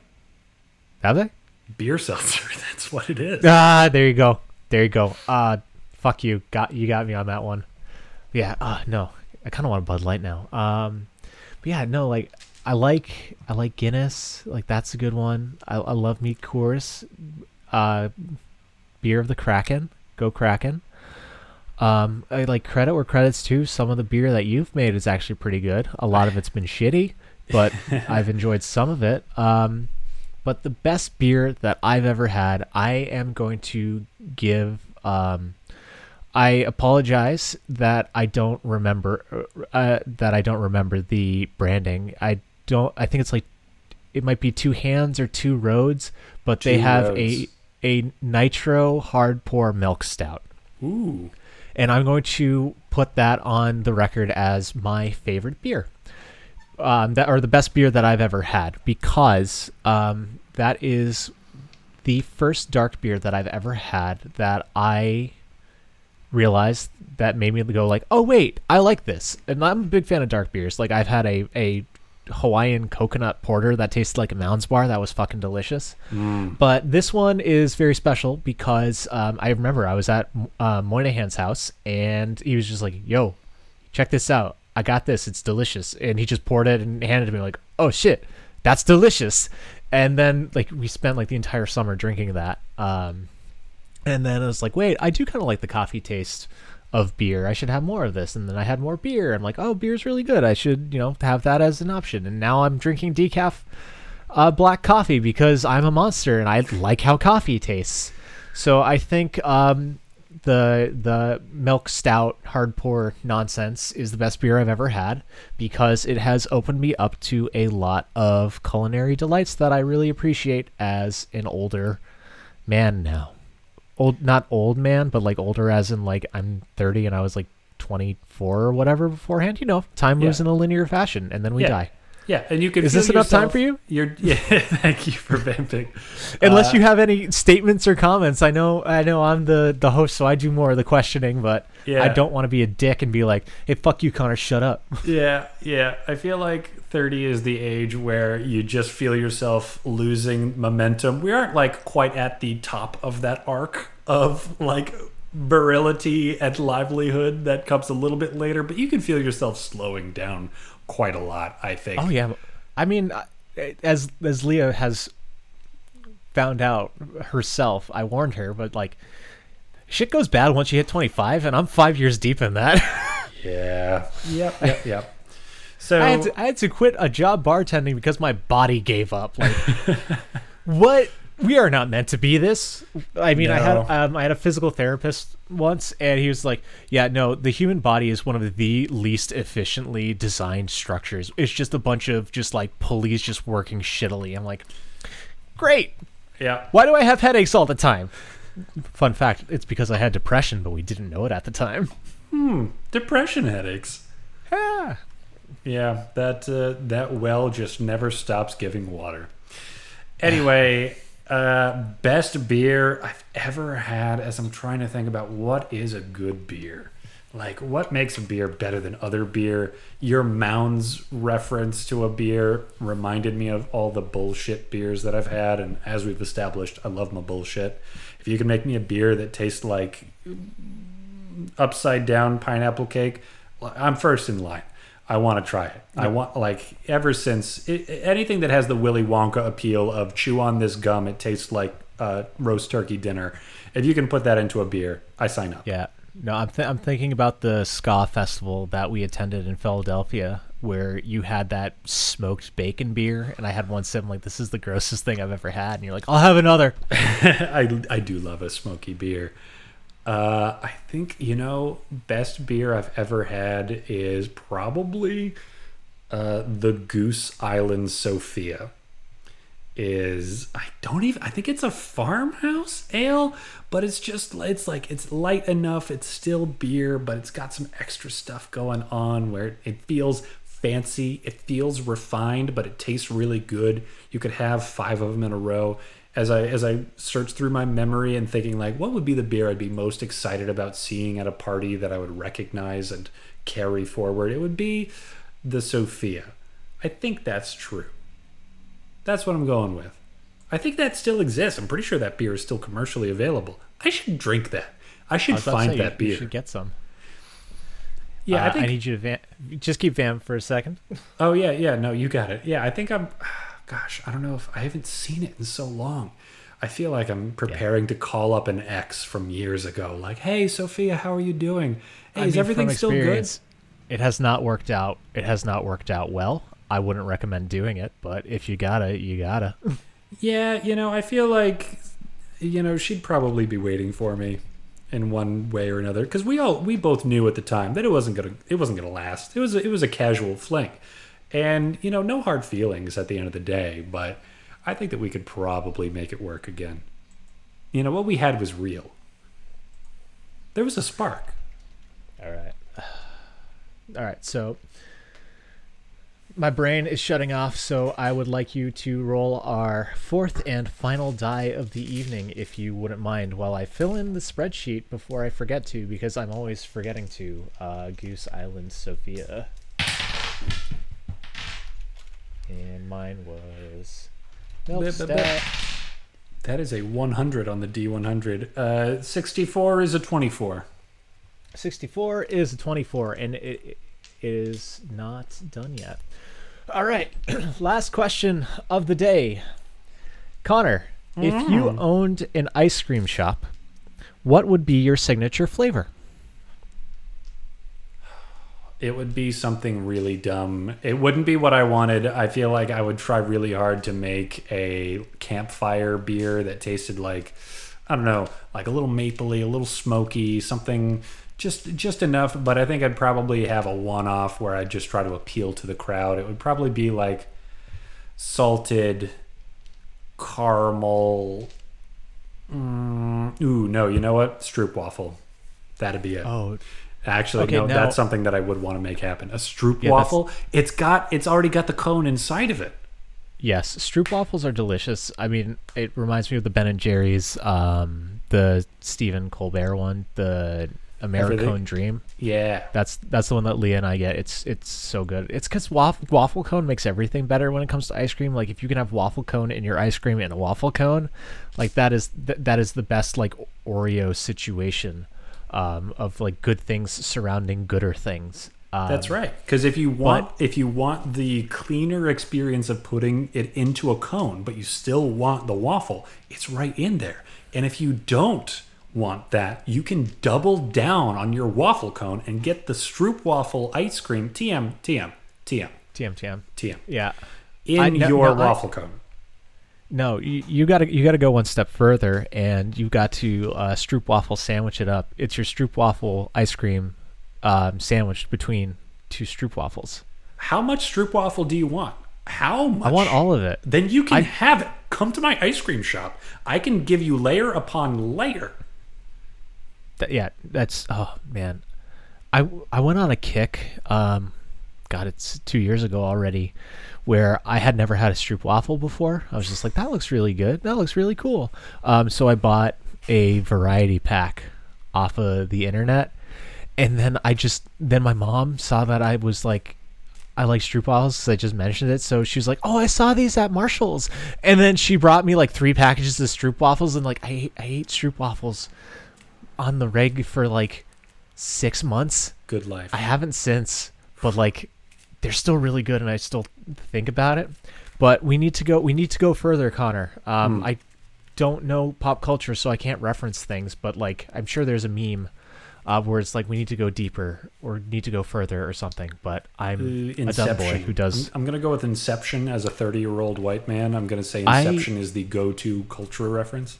have they? Beer seltzer, that's what it is. Ah, there you go. There you go. Uh fuck you. Got you got me on that one. Yeah, uh no. I kinda want a Bud Light now. Um but yeah, no, like I like I like Guinness. Like that's a good one. I, I love meat Coors. Uh beer of the Kraken. Go Kraken. Um I like credit where credit's due. Some of the beer that you've made is actually pretty good. A lot of it's been shitty, but I've enjoyed some of it. Um but the best beer that I've ever had, I am going to give. Um, I apologize that I don't remember uh, that I don't remember the branding. I don't. I think it's like it might be two hands or two roads, but they have Roads. a a nitro hard pour milk stout Ooh. and I'm going to put that on the record as my favorite beer. Um, that or the best beer that I've ever had because um, that is the first dark beer that I've ever had that I realized that made me go like, oh wait, I like this, and I'm a big fan of dark beers. Like I've had a a Hawaiian coconut porter that tasted like a Mounds bar that was fucking delicious. But this one is very special because um, I remember I was at uh, Moynihan's house and he was just like, "Yo, check this out! I got this. It's delicious." And he just poured it and handed it to me like, "Oh shit, that's delicious!" And then like we spent like the entire summer drinking that. Um, and then I was like, "Wait, I do kind of like the coffee taste." Of beer, I should have more of this, and then I had more beer. I'm like, oh, beer's really good. I should, you know, have that as an option. And now I'm drinking decaf uh, black coffee because I'm a monster and I like how coffee tastes. So I think um, the the milk stout hard pour nonsense is the best beer I've ever had because it has opened me up to a lot of culinary delights that I really appreciate as an older man now. Old, not old man, but like older as in like I'm 30 and I was like 24 or whatever beforehand. You know, time moves Yeah. in a linear fashion and then we Yeah. die. Yeah, and you can. Is this enough time for you? You're. Yeah. thank you for vamping. Unless Uh, you have any statements or comments, I know I know I'm the the host, so I do more of the questioning. But Yeah. I don't want to be a dick and be like, "Hey, fuck you, Connor, shut up." Yeah, yeah. I feel like 30 is the age where you just feel yourself losing momentum. We aren't like quite at the top of that arc of like virility and livelihood that comes a little bit later, but you can feel yourself slowing down quite a lot, I think. Oh yeah, I mean, as as Leah has found out herself. I warned her, but like, shit goes bad once you hit 25, and I'm five years deep in that. Yeah. Yep. Yep. Yep. So I, had to, I had to quit a job bartending because my body gave up. Like, what? We are not meant to be this. I mean, I had um, I had a physical therapist once, and he was like, "Yeah, no, the human body is one of the least efficiently designed structures. It's just a bunch of just like pulleys just working shittily." I'm like, "Great. yeah. Why do I have headaches all the time?" Fun fact: It's because I had depression, but we didn't know it at the time. Hmm, depression headaches. Ah. Yeah, that uh, that well just never stops giving water. Anyway, uh, best beer I've ever had. As I'm trying to think about what is a good beer, like what makes a beer better than other beer. Your Mounds reference to a beer reminded me of all the bullshit beers that I've had, and as we've established, I love my bullshit. If you can make me a beer that tastes like upside down pineapple cake, I'm first in line. I want to try it. I want like ever since it, anything that has the Willy Wonka appeal of chew on this gum, it tastes like uh, roast turkey dinner. If you can put that into a beer, I sign up. Yeah. No, I'm th- I'm thinking about the ska festival that we attended in Philadelphia, where you had that smoked bacon beer, and I had one sip. I'm like, this is the grossest thing I've ever had, and you're like, I'll have another. I, I do love a smoky beer. Uh, I think you know best beer I've ever had is probably uh, the Goose Island Sophia. Is I don't even I think it's a farmhouse ale, but it's just it's like it's light enough. It's still beer, but it's got some extra stuff going on where it feels fancy. It feels refined, but it tastes really good. You could have five of them in a row. As I as I search through my memory and thinking like, what would be the beer I'd be most excited about seeing at a party that I would recognize and carry forward? It would be the Sophia. I think that's true. That's what I'm going with. I think that still exists. I'm pretty sure that beer is still commercially available. I should drink that. I should I was about to find say, that you, you beer. should get some. yeah, Uh, I think. need you to van- just keep Vam for a second. Oh yeah, yeah. No, you got it. Yeah, I think I'm. Gosh, I don't know if I haven't seen it in so long. I feel like I'm preparing to call up an ex from years ago. Like, hey, Sophia, how are you doing? Hey, I is mean, everything still good? It has not worked out. It has not worked out well. I wouldn't recommend doing it, but if you gotta, you gotta. Yeah, you know, I feel like, you know, she'd probably be waiting for me in one way or another because we all we both knew at the time that it wasn't gonna it wasn't gonna last. It was a, it was a casual fling, and you know, no hard feelings at the end of the day. But I think that we could probably make it work again. You know, what we had was real. There was a spark. All right. All right. So my brain is shutting off, so I would like you to roll our fourth and final die of the evening, if you wouldn't mind, while I fill in the spreadsheet before I forget to, because I'm always forgetting to. Uh, Goose Island Sophia. And mine was. That is a 100 on the D100. Uh, 64 is a 24. 64 is a 24 and it, it is not done yet all right last question of the day connor if you owned an ice cream shop what would be your signature flavor It would be something really dumb. It wouldn't be what I wanted. I feel like I would try really hard to make a campfire beer that tasted like I don't know, like a little mapley, a little smoky, something just just enough, but I think I'd probably have a one-off where I'd just try to appeal to the crowd. It would probably be like salted caramel mm, ooh, no, you know what? Stroop waffle. That'd be it. oh Actually, Okay, no, now- that's something that I would want to make happen. A stroop Yeah, waffle. It's got it's already got the cone inside of it. yes stroop waffles are delicious i mean it reminds me of the ben and jerry's um the stephen colbert one the americone Everything. dream Yeah. That's that's the one that Leah and I get. It's it's so good. It's because waffle, waffle cone makes everything better when it comes to ice cream. Like if you can have waffle cone in your ice cream and a waffle cone, like that is th- that is the best like Oreo situation um, of like good things surrounding gooder things. Um, That's right. Because if you want if you want the cleaner experience of putting it into a cone, but you still want the waffle, it's right in there. And if you don't want that, you can double down on your waffle cone and get the Stroop waffle ice cream TM TM TM TM TM. TM Yeah. in I- no- your no, I- waffle cone. No, you, you gotta you gotta go one step further, and you got to uh, Stroop waffle sandwich it up. It's your Stroop waffle ice cream um, sandwiched between two Stroop waffles. How much Stroop waffle do you want? How much? I want all of it. Then you can I- have it. Come to my ice cream shop. I can give you layer upon layer. That, yeah, that's oh man, I I went on a kick. Um, God, it's two years ago already, where I had never had a Stroop waffle before. I was just like, that looks really good. That looks really cool. Um, so I bought a variety pack off of the internet, and then I just then my mom saw that I was like. I like Stroop waffles 'cause I just mentioned it. So she was like, "Oh, I saw these at Marshalls," and then she brought me like three packages of Stroop waffles, and like I ate, I ate Stroop waffles on the reg for like six months. Good life. I haven't since, but like they're still really good, and I still think about it. But we need to go. We need to go further, Connor. Um, Hmm. I don't know pop culture, so I can't reference things. But like, I'm sure there's a meme uh, where it's like we need to go deeper or need to go further or something. But I'm Uh, a dumb boy who does. I'm, I'm going to go with Inception as a 30 year old white man. I'm going to say I- Inception is the go to culture reference.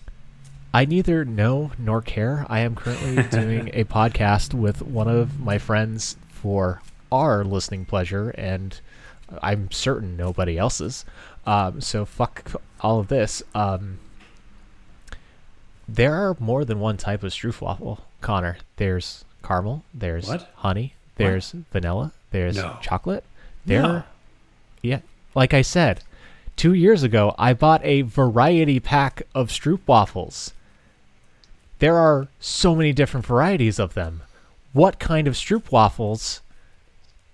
I neither know nor care. I am currently doing a podcast with one of my friends for our listening pleasure, and I'm certain nobody else's. Um, so fuck all of this. Um, there are more than one type of stroopwafel, Connor. There's caramel. There's What? honey. There's vanilla. There's No. chocolate. There, No. yeah. Like I said, two years ago, I bought a variety pack of Stroop waffles. There are so many different varieties of them. What kind of Stroop waffles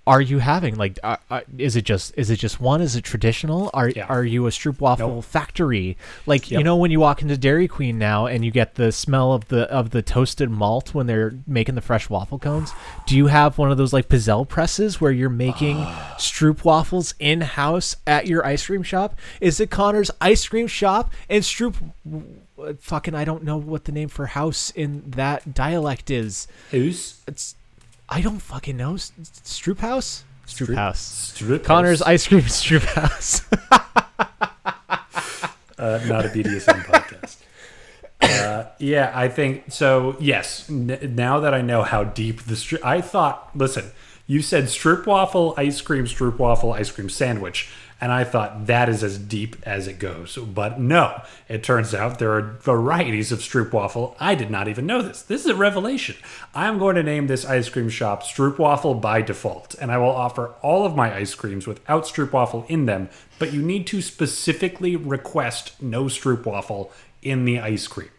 are you having? Like, uh, uh, is it just is it just one? Is it traditional? Are Yeah. are you a Stroop waffle Nope. factory? Like you know when you walk into Dairy Queen now and you get the smell of the of the toasted malt when they're making the fresh waffle cones. Do you have one of those like Pizzelle presses where you're making Stroop waffles in house at your ice cream shop? Is it Connor's ice cream shop and Stroop? Fucking, I don't know what the name for house in that dialect is. Who's? It's I don't fucking know. S- Stroop House? Stroop, House. Strip Connor's ice cream Stroop House. uh, not a BDSM podcast. Uh, yeah, I think so. Yes, n- now that I know how deep the stri- I thought. Listen, you said strip waffle ice cream, strip waffle ice cream sandwich, and I thought that is as deep as it goes. But no, it turns out there are varieties of strip waffle. I did not even know this. This is a revelation. I'm going to name this ice cream shop Stroop Waffle by default, and I will offer all of my ice creams without Stroop Waffle in them. But you need to specifically request no Stroop Waffle in the ice cream.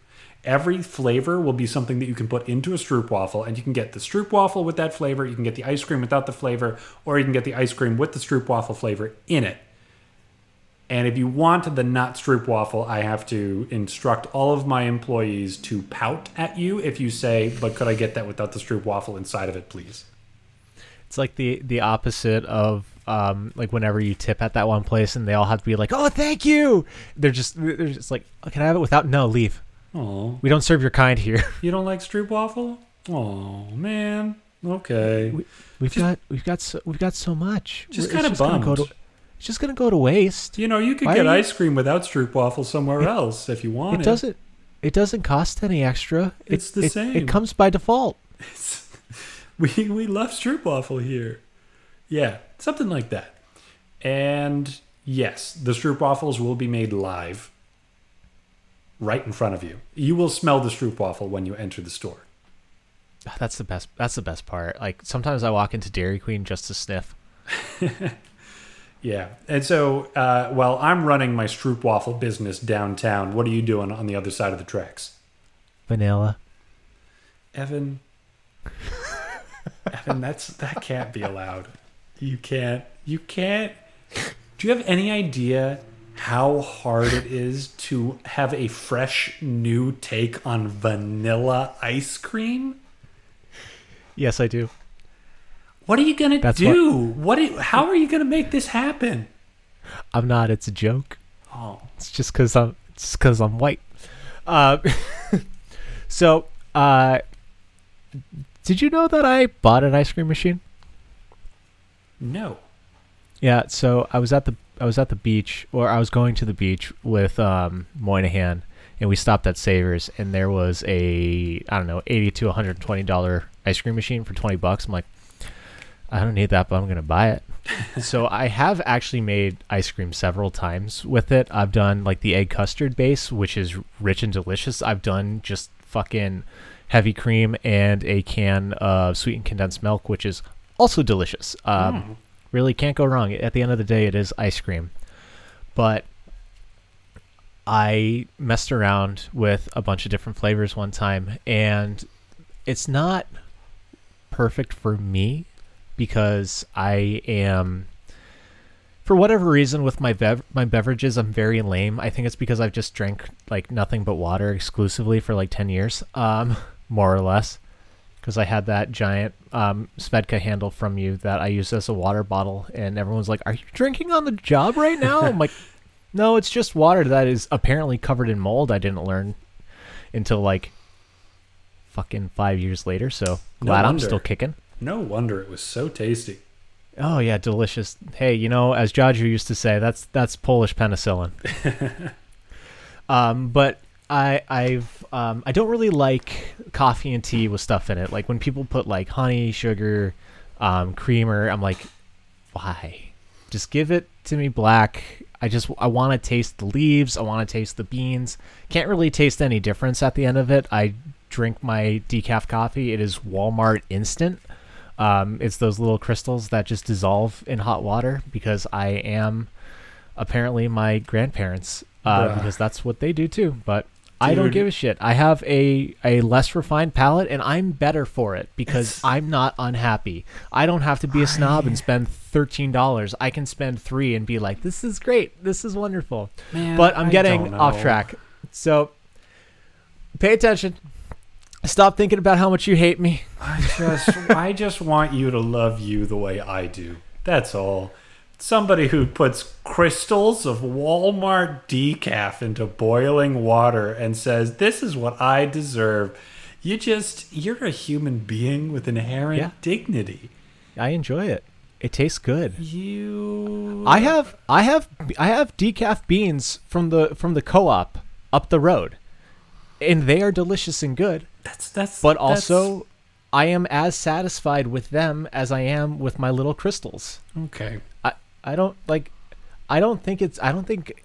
Every flavor will be something that you can put into a Stroop Waffle, and you can get the Stroop Waffle with that flavor, you can get the ice cream without the flavor, or you can get the ice cream with the Stroop Waffle flavor in it. And if you want the not Stroop Waffle, I have to instruct all of my employees to pout at you if you say, "But could I get that without the Stroop Waffle inside of it, please?" it's like the the opposite of um like whenever you tip at that one place and they all have to be like, "Oh, thank you." They're just they're just like, oh, "Can I have it without?" No, leave. Oh, We don't serve your kind here. you don't like Stroop Waffle? Oh man. Okay. We've got we've got so, we've got so much. Just We're- kinda it's gonna go bummed. to- It's just gonna go to waste. You know, you could Why get ice cream without Stroop Waffle somewhere else if you want It doesn't. It doesn't cost any extra. It- It's the it- same. It comes by default. We we love Stroop Waffle here. Yeah, something like that. And yes, the Stroop Waffles will be made live right in front of you. You will smell the Stroop Waffle when you enter the store. Ah, that's the best. That's the best part. Like sometimes I walk into Dairy Queen just to sniff. Yeah. And so uh, while I'm running my Stroop Waffle business downtown, what are you doing on the other side of the tracks? Vanilla. Evan. Evan, that's that can't be allowed. You can't. You can't. Do you have any idea how hard it is to have a fresh new take on vanilla ice cream? Yes, I do. What are you gonna That's do? What? are you- how are you gonna make this happen? I'm not. It's a joke. Oh, It's just because I'm. It's because I'm white. Uh, so, uh, did you know that I bought an ice cream machine? no. Yeah. So I was at the I was at the beach, or I was going to the beach with um, Moynihan, and we stopped at Savers, and there was a I don't know eighty to one hundred twenty dollar ice cream machine for twenty bucks. I'm like, I don't need that, but I'm gonna buy it. so I have actually made ice cream several times with it. I've done like the egg custard base, which is rich and delicious. I've done just fucking heavy cream and a can of sweetened condensed milk, which is also delicious. Um, Really can't go wrong. At the end of the day, it is ice cream. But I messed around with a bunch of different flavors one time, and it's not perfect for me because I am for whatever reason with my bev- my beverages I'm very lame. I think it's because I've just drank like nothing but water exclusively for like 10 years. Um more or less because I had that giant um Svedka handle from you that I used as a water bottle and everyone's like, "Are you drinking on the job right now?" I'm like, "No, it's just water that is apparently covered in mold." I didn't learn until like fucking 5 years later, so No glad I'm still kicking. No wonder it was so tasty. Oh yeah, delicious. Hey, you know, as Jaju used to say, that's that's Polish penicillin. um, but I I've um, I don't really like coffee and tea with stuff in it. Like when people put like honey, sugar, um, creamer, I'm like, why? Just give it to me black. I just I want to taste the leaves. I want to taste the beans. Can't really taste any difference at the end of it. I drink my decaf coffee. It is Walmart instant. Um, it's those little crystals that just dissolve in hot water because I am apparently my grandparents uh, because that's what they do too. But I don't give a shit. I have a a less refined palate and I'm better for it because It's- I'm not unhappy. I don't have to be a snob and spend thirteen dollars. I can spend three and be like, "This is great. This is wonderful." Man, but I'm I getting off track. So pay attention. Stop thinking about how much you hate me. I just I just want you to love you the way I do. That's all. Somebody who puts crystals of Walmart decaf into boiling water and says, "This is what I deserve." You just you're a human being with inherent Yeah. dignity. I enjoy it. It tastes good. You I have I have I have decaf beans from the from the co-op up the road. And they are delicious and good, that's that's but that's- also I am as satisfied with them as I am with my little crystals. okay. I I don't like I don't think it's I don't think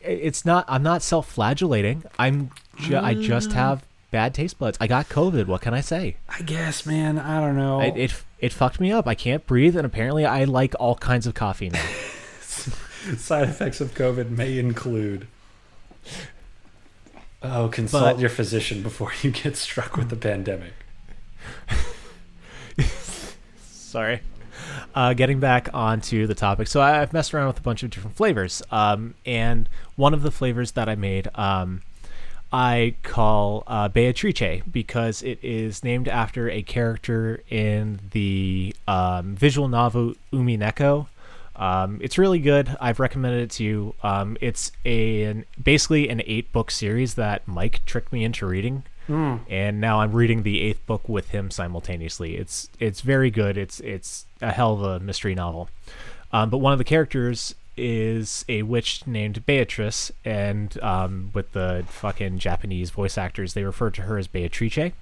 it's not I'm not self-flagellating. I'm ju- I just mm. have bad taste buds. I got COVID. What can I say? I guess, man. I don't know. It, it it fucked me up. I can't breathe, and apparently I like all kinds of coffee now. Side effects of COVID may include. Oh, consult But- your physician before you get struck with the pandemic. Sorry. Uh, getting back onto the topic. So I've messed around with a bunch of different flavors. Um, and one of the flavors that I made, um, I call uh, Beatrice because it is named after a character in the um, visual novel Umineko. Um, it's really good. I've recommended it to you. Um, it's a, an, basically an eight book series that Mike tricked me into reading and now I'm reading the eighth book with him simultaneously. It's it's very good. It's it's a hell of a mystery novel. Um, but one of the characters is a witch named Beatrice, and um, with the fucking Japanese voice actors, they refer to her as Beatrice.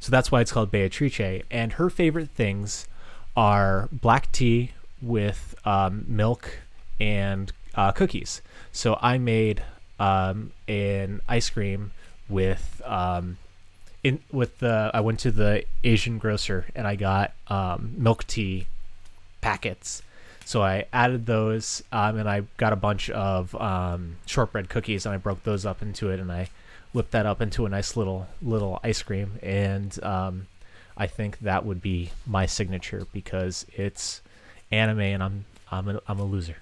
So that's why it's called Beatrice. And her favorite things are black tea with um, milk and uh, cookies. So I made um, an ice cream with um, in with the I went to the Asian grocer and I got um, milk tea packets. So I added those um, and I got a bunch of um, shortbread cookies and I broke those up into it and I whipped that up into a nice little little ice cream and um, I think that would be my signature because it's anime and I'm I'm a, I'm a loser.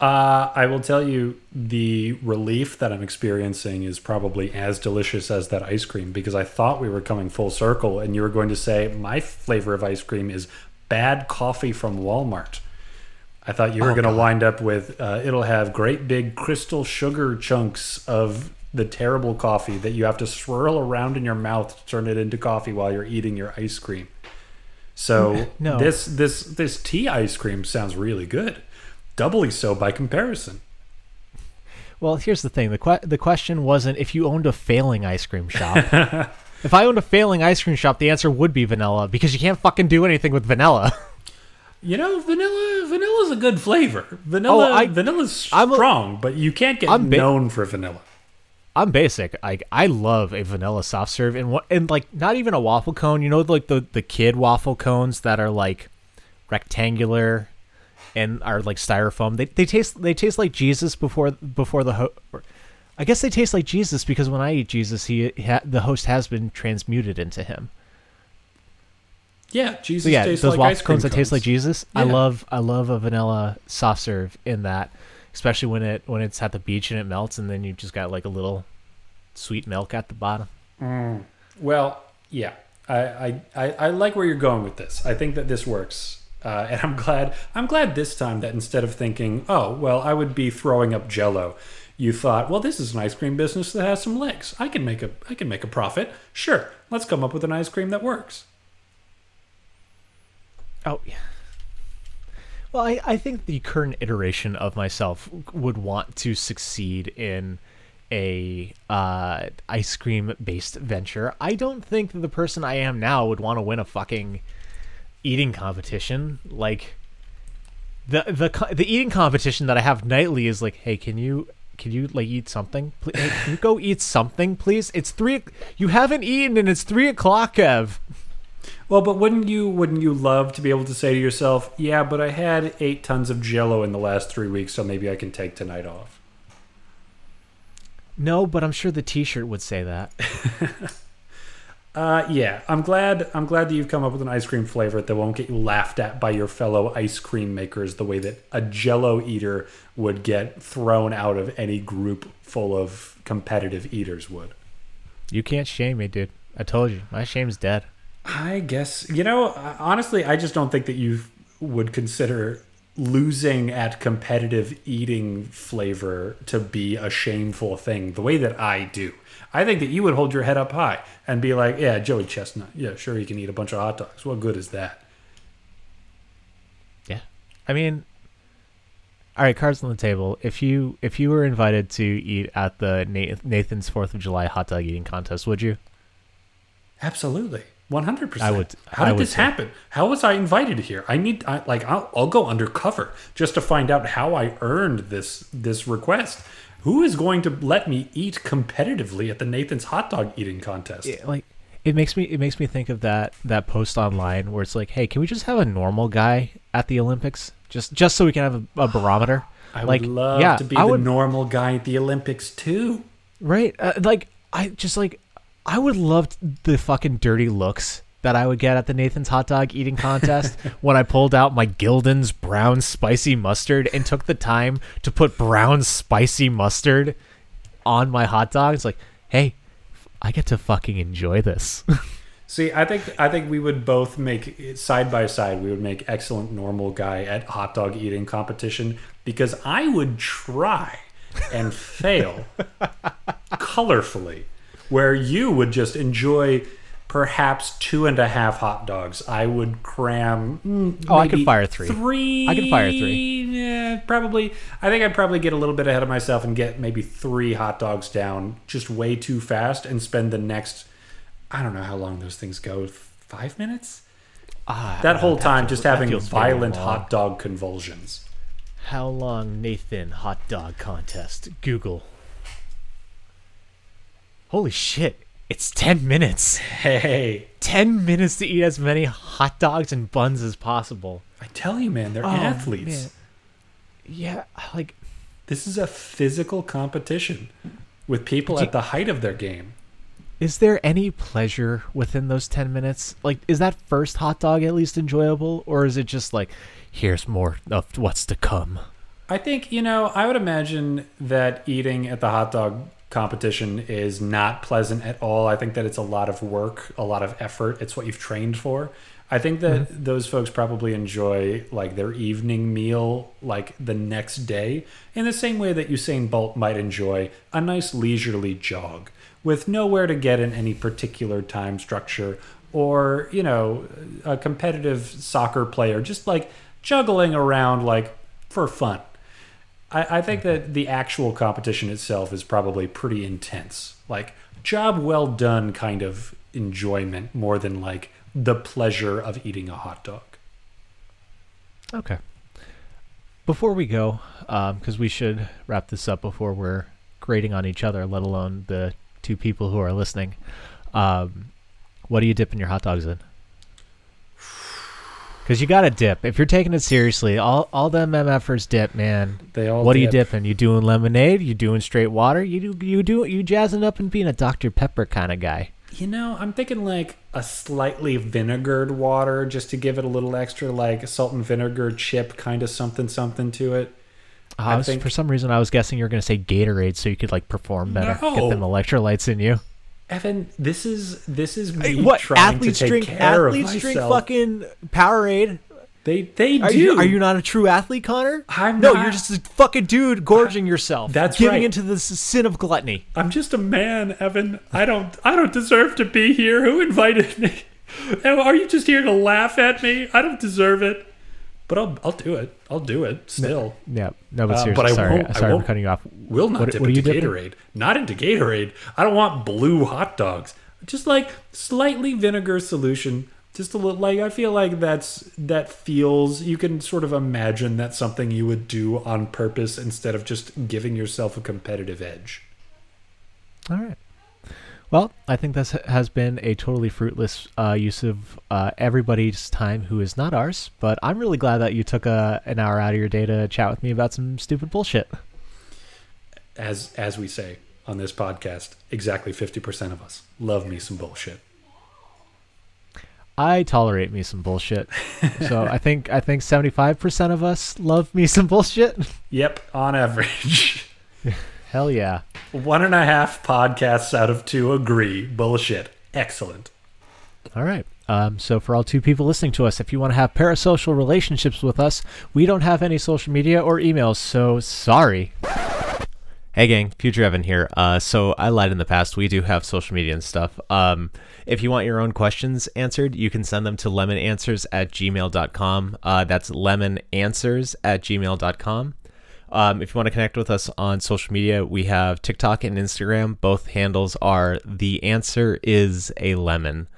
Uh, I will tell you the relief that I'm experiencing is probably as delicious as that ice cream because I thought we were coming full circle and you were going to say my flavor of ice cream is bad coffee from Walmart. I thought you were Oh, going to wind up with uh, it'll have great big crystal sugar chunks of the terrible coffee that you have to swirl around in your mouth to turn it into coffee while you're eating your ice cream. So No. this this this tea ice cream sounds really good, doubly so by comparison. Well, here's the thing. The que- the question wasn't if you owned a failing ice cream shop. if I owned a failing ice cream shop, the answer would be vanilla because you can't fucking do anything with vanilla. You know, vanilla vanilla's a good flavor. Vanilla Oh, I- vanilla's I'm a- strong, but you can't get I'm known for vanilla. I'm basic. I I love a vanilla soft serve and what and like not even a waffle cone. You know, like the the kid waffle cones that are like rectangular and are like styrofoam. They they taste they taste like Jesus before before the ho- or- I guess they taste like Jesus because when I eat Jesus, he ha- the host has been transmuted into him. Yeah, Jesus So yeah, tastes those like waffle ice cream cones that taste like Jesus. I love I love a vanilla soft serve in that, especially when it when it's at the beach and it melts, and then you just got like a little sweet milk at the bottom. Well, yeah, I, I, I, I like where you're going with this. I think that this works, uh, and I'm glad. I'm glad this time that instead of thinking, oh, well, I would be throwing up Jello, you thought, well, this is an ice cream business that has some legs. I can make a, I can make a profit. Sure, let's come up with an ice cream that works. Oh yeah. Well, I, I think the current iteration of myself would want to succeed in a uh, ice cream based venture. I don't think that the person I am now would want to win a fucking eating competition. Like the the the eating competition that I have nightly is like, hey, can you can you like eat something? Please, hey, can you go eat something, please? It's three. You haven't eaten, and it's three o'clock, Ev. Well, but wouldn't you wouldn't you love to be able to say to yourself, yeah, but I had eight tons of Jello in the last three weeks, so maybe I can take tonight off. No, but I'm sure the T-shirt would say that. Uh, yeah, I'm glad. I'm glad that you've come up with an ice cream flavor that won't get you laughed at by your fellow ice cream makers the way that a Jello eater would get thrown out of any group full of competitive eaters would. You can't shame me, dude. I told you, my shame's dead. I guess you know. Uh, honestly, I just don't think that you would consider losing at competitive eating flavor to be a shameful thing the way that I do. I think that you would hold your head up high and be like, "Yeah, Joey Chestnut. Yeah, sure, he can eat a bunch of hot dogs. What good is that?" Yeah, I mean, all right, cards on the table. If you if you were invited to eat at the Nathan's Fourth of July hot dog eating contest, would you? Absolutely. 100%. I would- How did would this too. happen? How was I invited here? I need I, like I'll, I'll go undercover just to find out how I earned this this request. Who is going to let me eat competitively at the Nathan's hot dog eating contest? Yeah, like it makes me it makes me think of that that post online where it's like, hey, can we just have a normal guy at the Olympics just just so we can have a, a barometer? I like, would love yeah, to be I the would, normal guy at the Olympics too. Right. Uh, like I just like I would love the fucking dirty looks that I would get at the Nathan's hot dog eating contest when I pulled out my Gulden's brown spicy mustard and took the time to put brown spicy mustard on my hot dog. It's like, "Hey, I get to fucking enjoy this." See, I think I think we would both make side by side. We would make excellent normal guy at hot dog eating competition because I would try and fail colorfully, where you would just enjoy perhaps two and a half hot dogs. I would cram. mm, Oh, I could fire three. Three. I could fire three. Yeah, probably. I think I'd probably get a little bit ahead of myself and get maybe three hot dogs down just way too fast and spend the next. I don't know how long those things go. Five minutes. ah, That whole time just having violent hot dog convulsions. How long Nathan hot dog contest? Google. Holy shit. It's 10 minutes. Hey, 10 minutes to eat as many hot dogs and buns as possible. I tell you, man, they're Oh, athletes. man. Yeah, like This is a physical competition with people you- at the height of their game. is there any pleasure within those 10 minutes? Like is that first hot dog at least enjoyable or is it just like here's more of what's to come? I think, you know, I would imagine that eating at the hot dog competition is not pleasant at all. I think that it's a lot of work, a lot of effort. It's what you've trained for. I think that mm-hmm. those folks probably enjoy like their evening meal like the next day in the same way that Usain Bolt might enjoy a nice leisurely jog with nowhere to get in any particular time structure or, you know, a competitive soccer player just like juggling around like for fun. I, I think that the actual competition itself is probably pretty intense. Like job well done kind of enjoyment more than like the pleasure of eating a hot dog. Okay. Before we go, because um, we should wrap this up before we're grading on each other, let alone the two people who are listening. Um, what do you dipping your hot dogs in? Because you got to dip. If you're taking it seriously, all all them MFers dip, man. They all. What dip. are you dipping? You doing lemonade? You doing straight water? You do you do you jazzing up and being a Dr Pepper kind of guy? You know, I'm thinking like a slightly vinegared water just to give it a little extra, like salt and vinegar chip kind of something something to it. Uh, was, think, for some reason, I was guessing you were going to say Gatorade so you could like perform better, no. get them electrolytes in you. Evan, this is this is me hey, what trying athletes to take drink, care athletes of drink fucking Powerade. They they are do. You, are you not a true athlete, Connor? I'm no. Not. You're just a fucking dude gorging yourself. That's giving right. into the sin of gluttony. I'm just a man, Evan. I don't I don't deserve to be here. Who invited me? Are you just here to laugh at me? I don't deserve it but I'll I'll do it. I'll do it still. No, yeah, no, but seriously, uh, but I sorry, won't, sorry I won't, for cutting you off. Will not what, dip what into Gatorade. Not into Gatorade. I don't want blue hot dogs. Just like slightly vinegar solution. Just a little like I feel like that's that feels you can sort of imagine that's something you would do on purpose instead of just giving yourself a competitive edge. All right. Well, I think this has been a totally fruitless uh, use of uh, everybody's time who is not ours, but I'm really glad that you took a, uh, an hour out of your day to chat with me about some stupid bullshit. As as we say on this podcast, exactly 50% of us love me some bullshit. I tolerate me some bullshit. so I think I think 75% of us love me some bullshit. Yep, on average. Hell yeah. One and a half podcasts out of two agree. Bullshit. Excellent. All right. Um, so, for all two people listening to us, if you want to have parasocial relationships with us, we don't have any social media or emails, so sorry. Hey, gang, Future Evan here. Uh, so, I lied in the past. We do have social media and stuff. Um, if you want your own questions answered, you can send them to lemonanswers at gmail.com. Uh, that's lemonanswers at gmail.com. Um, if you want to connect with us on social media, we have TikTok and Instagram. Both handles are the answer is a lemon.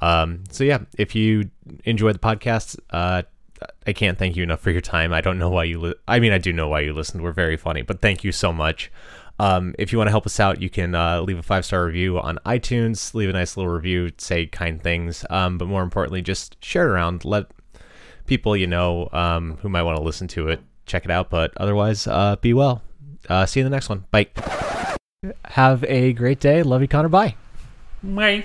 Um, so yeah, if you enjoy the podcast, uh, I can't thank you enough for your time. I don't know why you. Li- I mean, I do know why you listened. We're very funny, but thank you so much. Um, if you want to help us out, you can uh, leave a five star review on iTunes. Leave a nice little review, say kind things. Um, but more importantly, just share it around. Let people you know um, who might want to listen to it check it out. But otherwise, uh, be well. Uh, see you in the next one. Bye. Have a great day. Love you, Connor. Bye. Bye.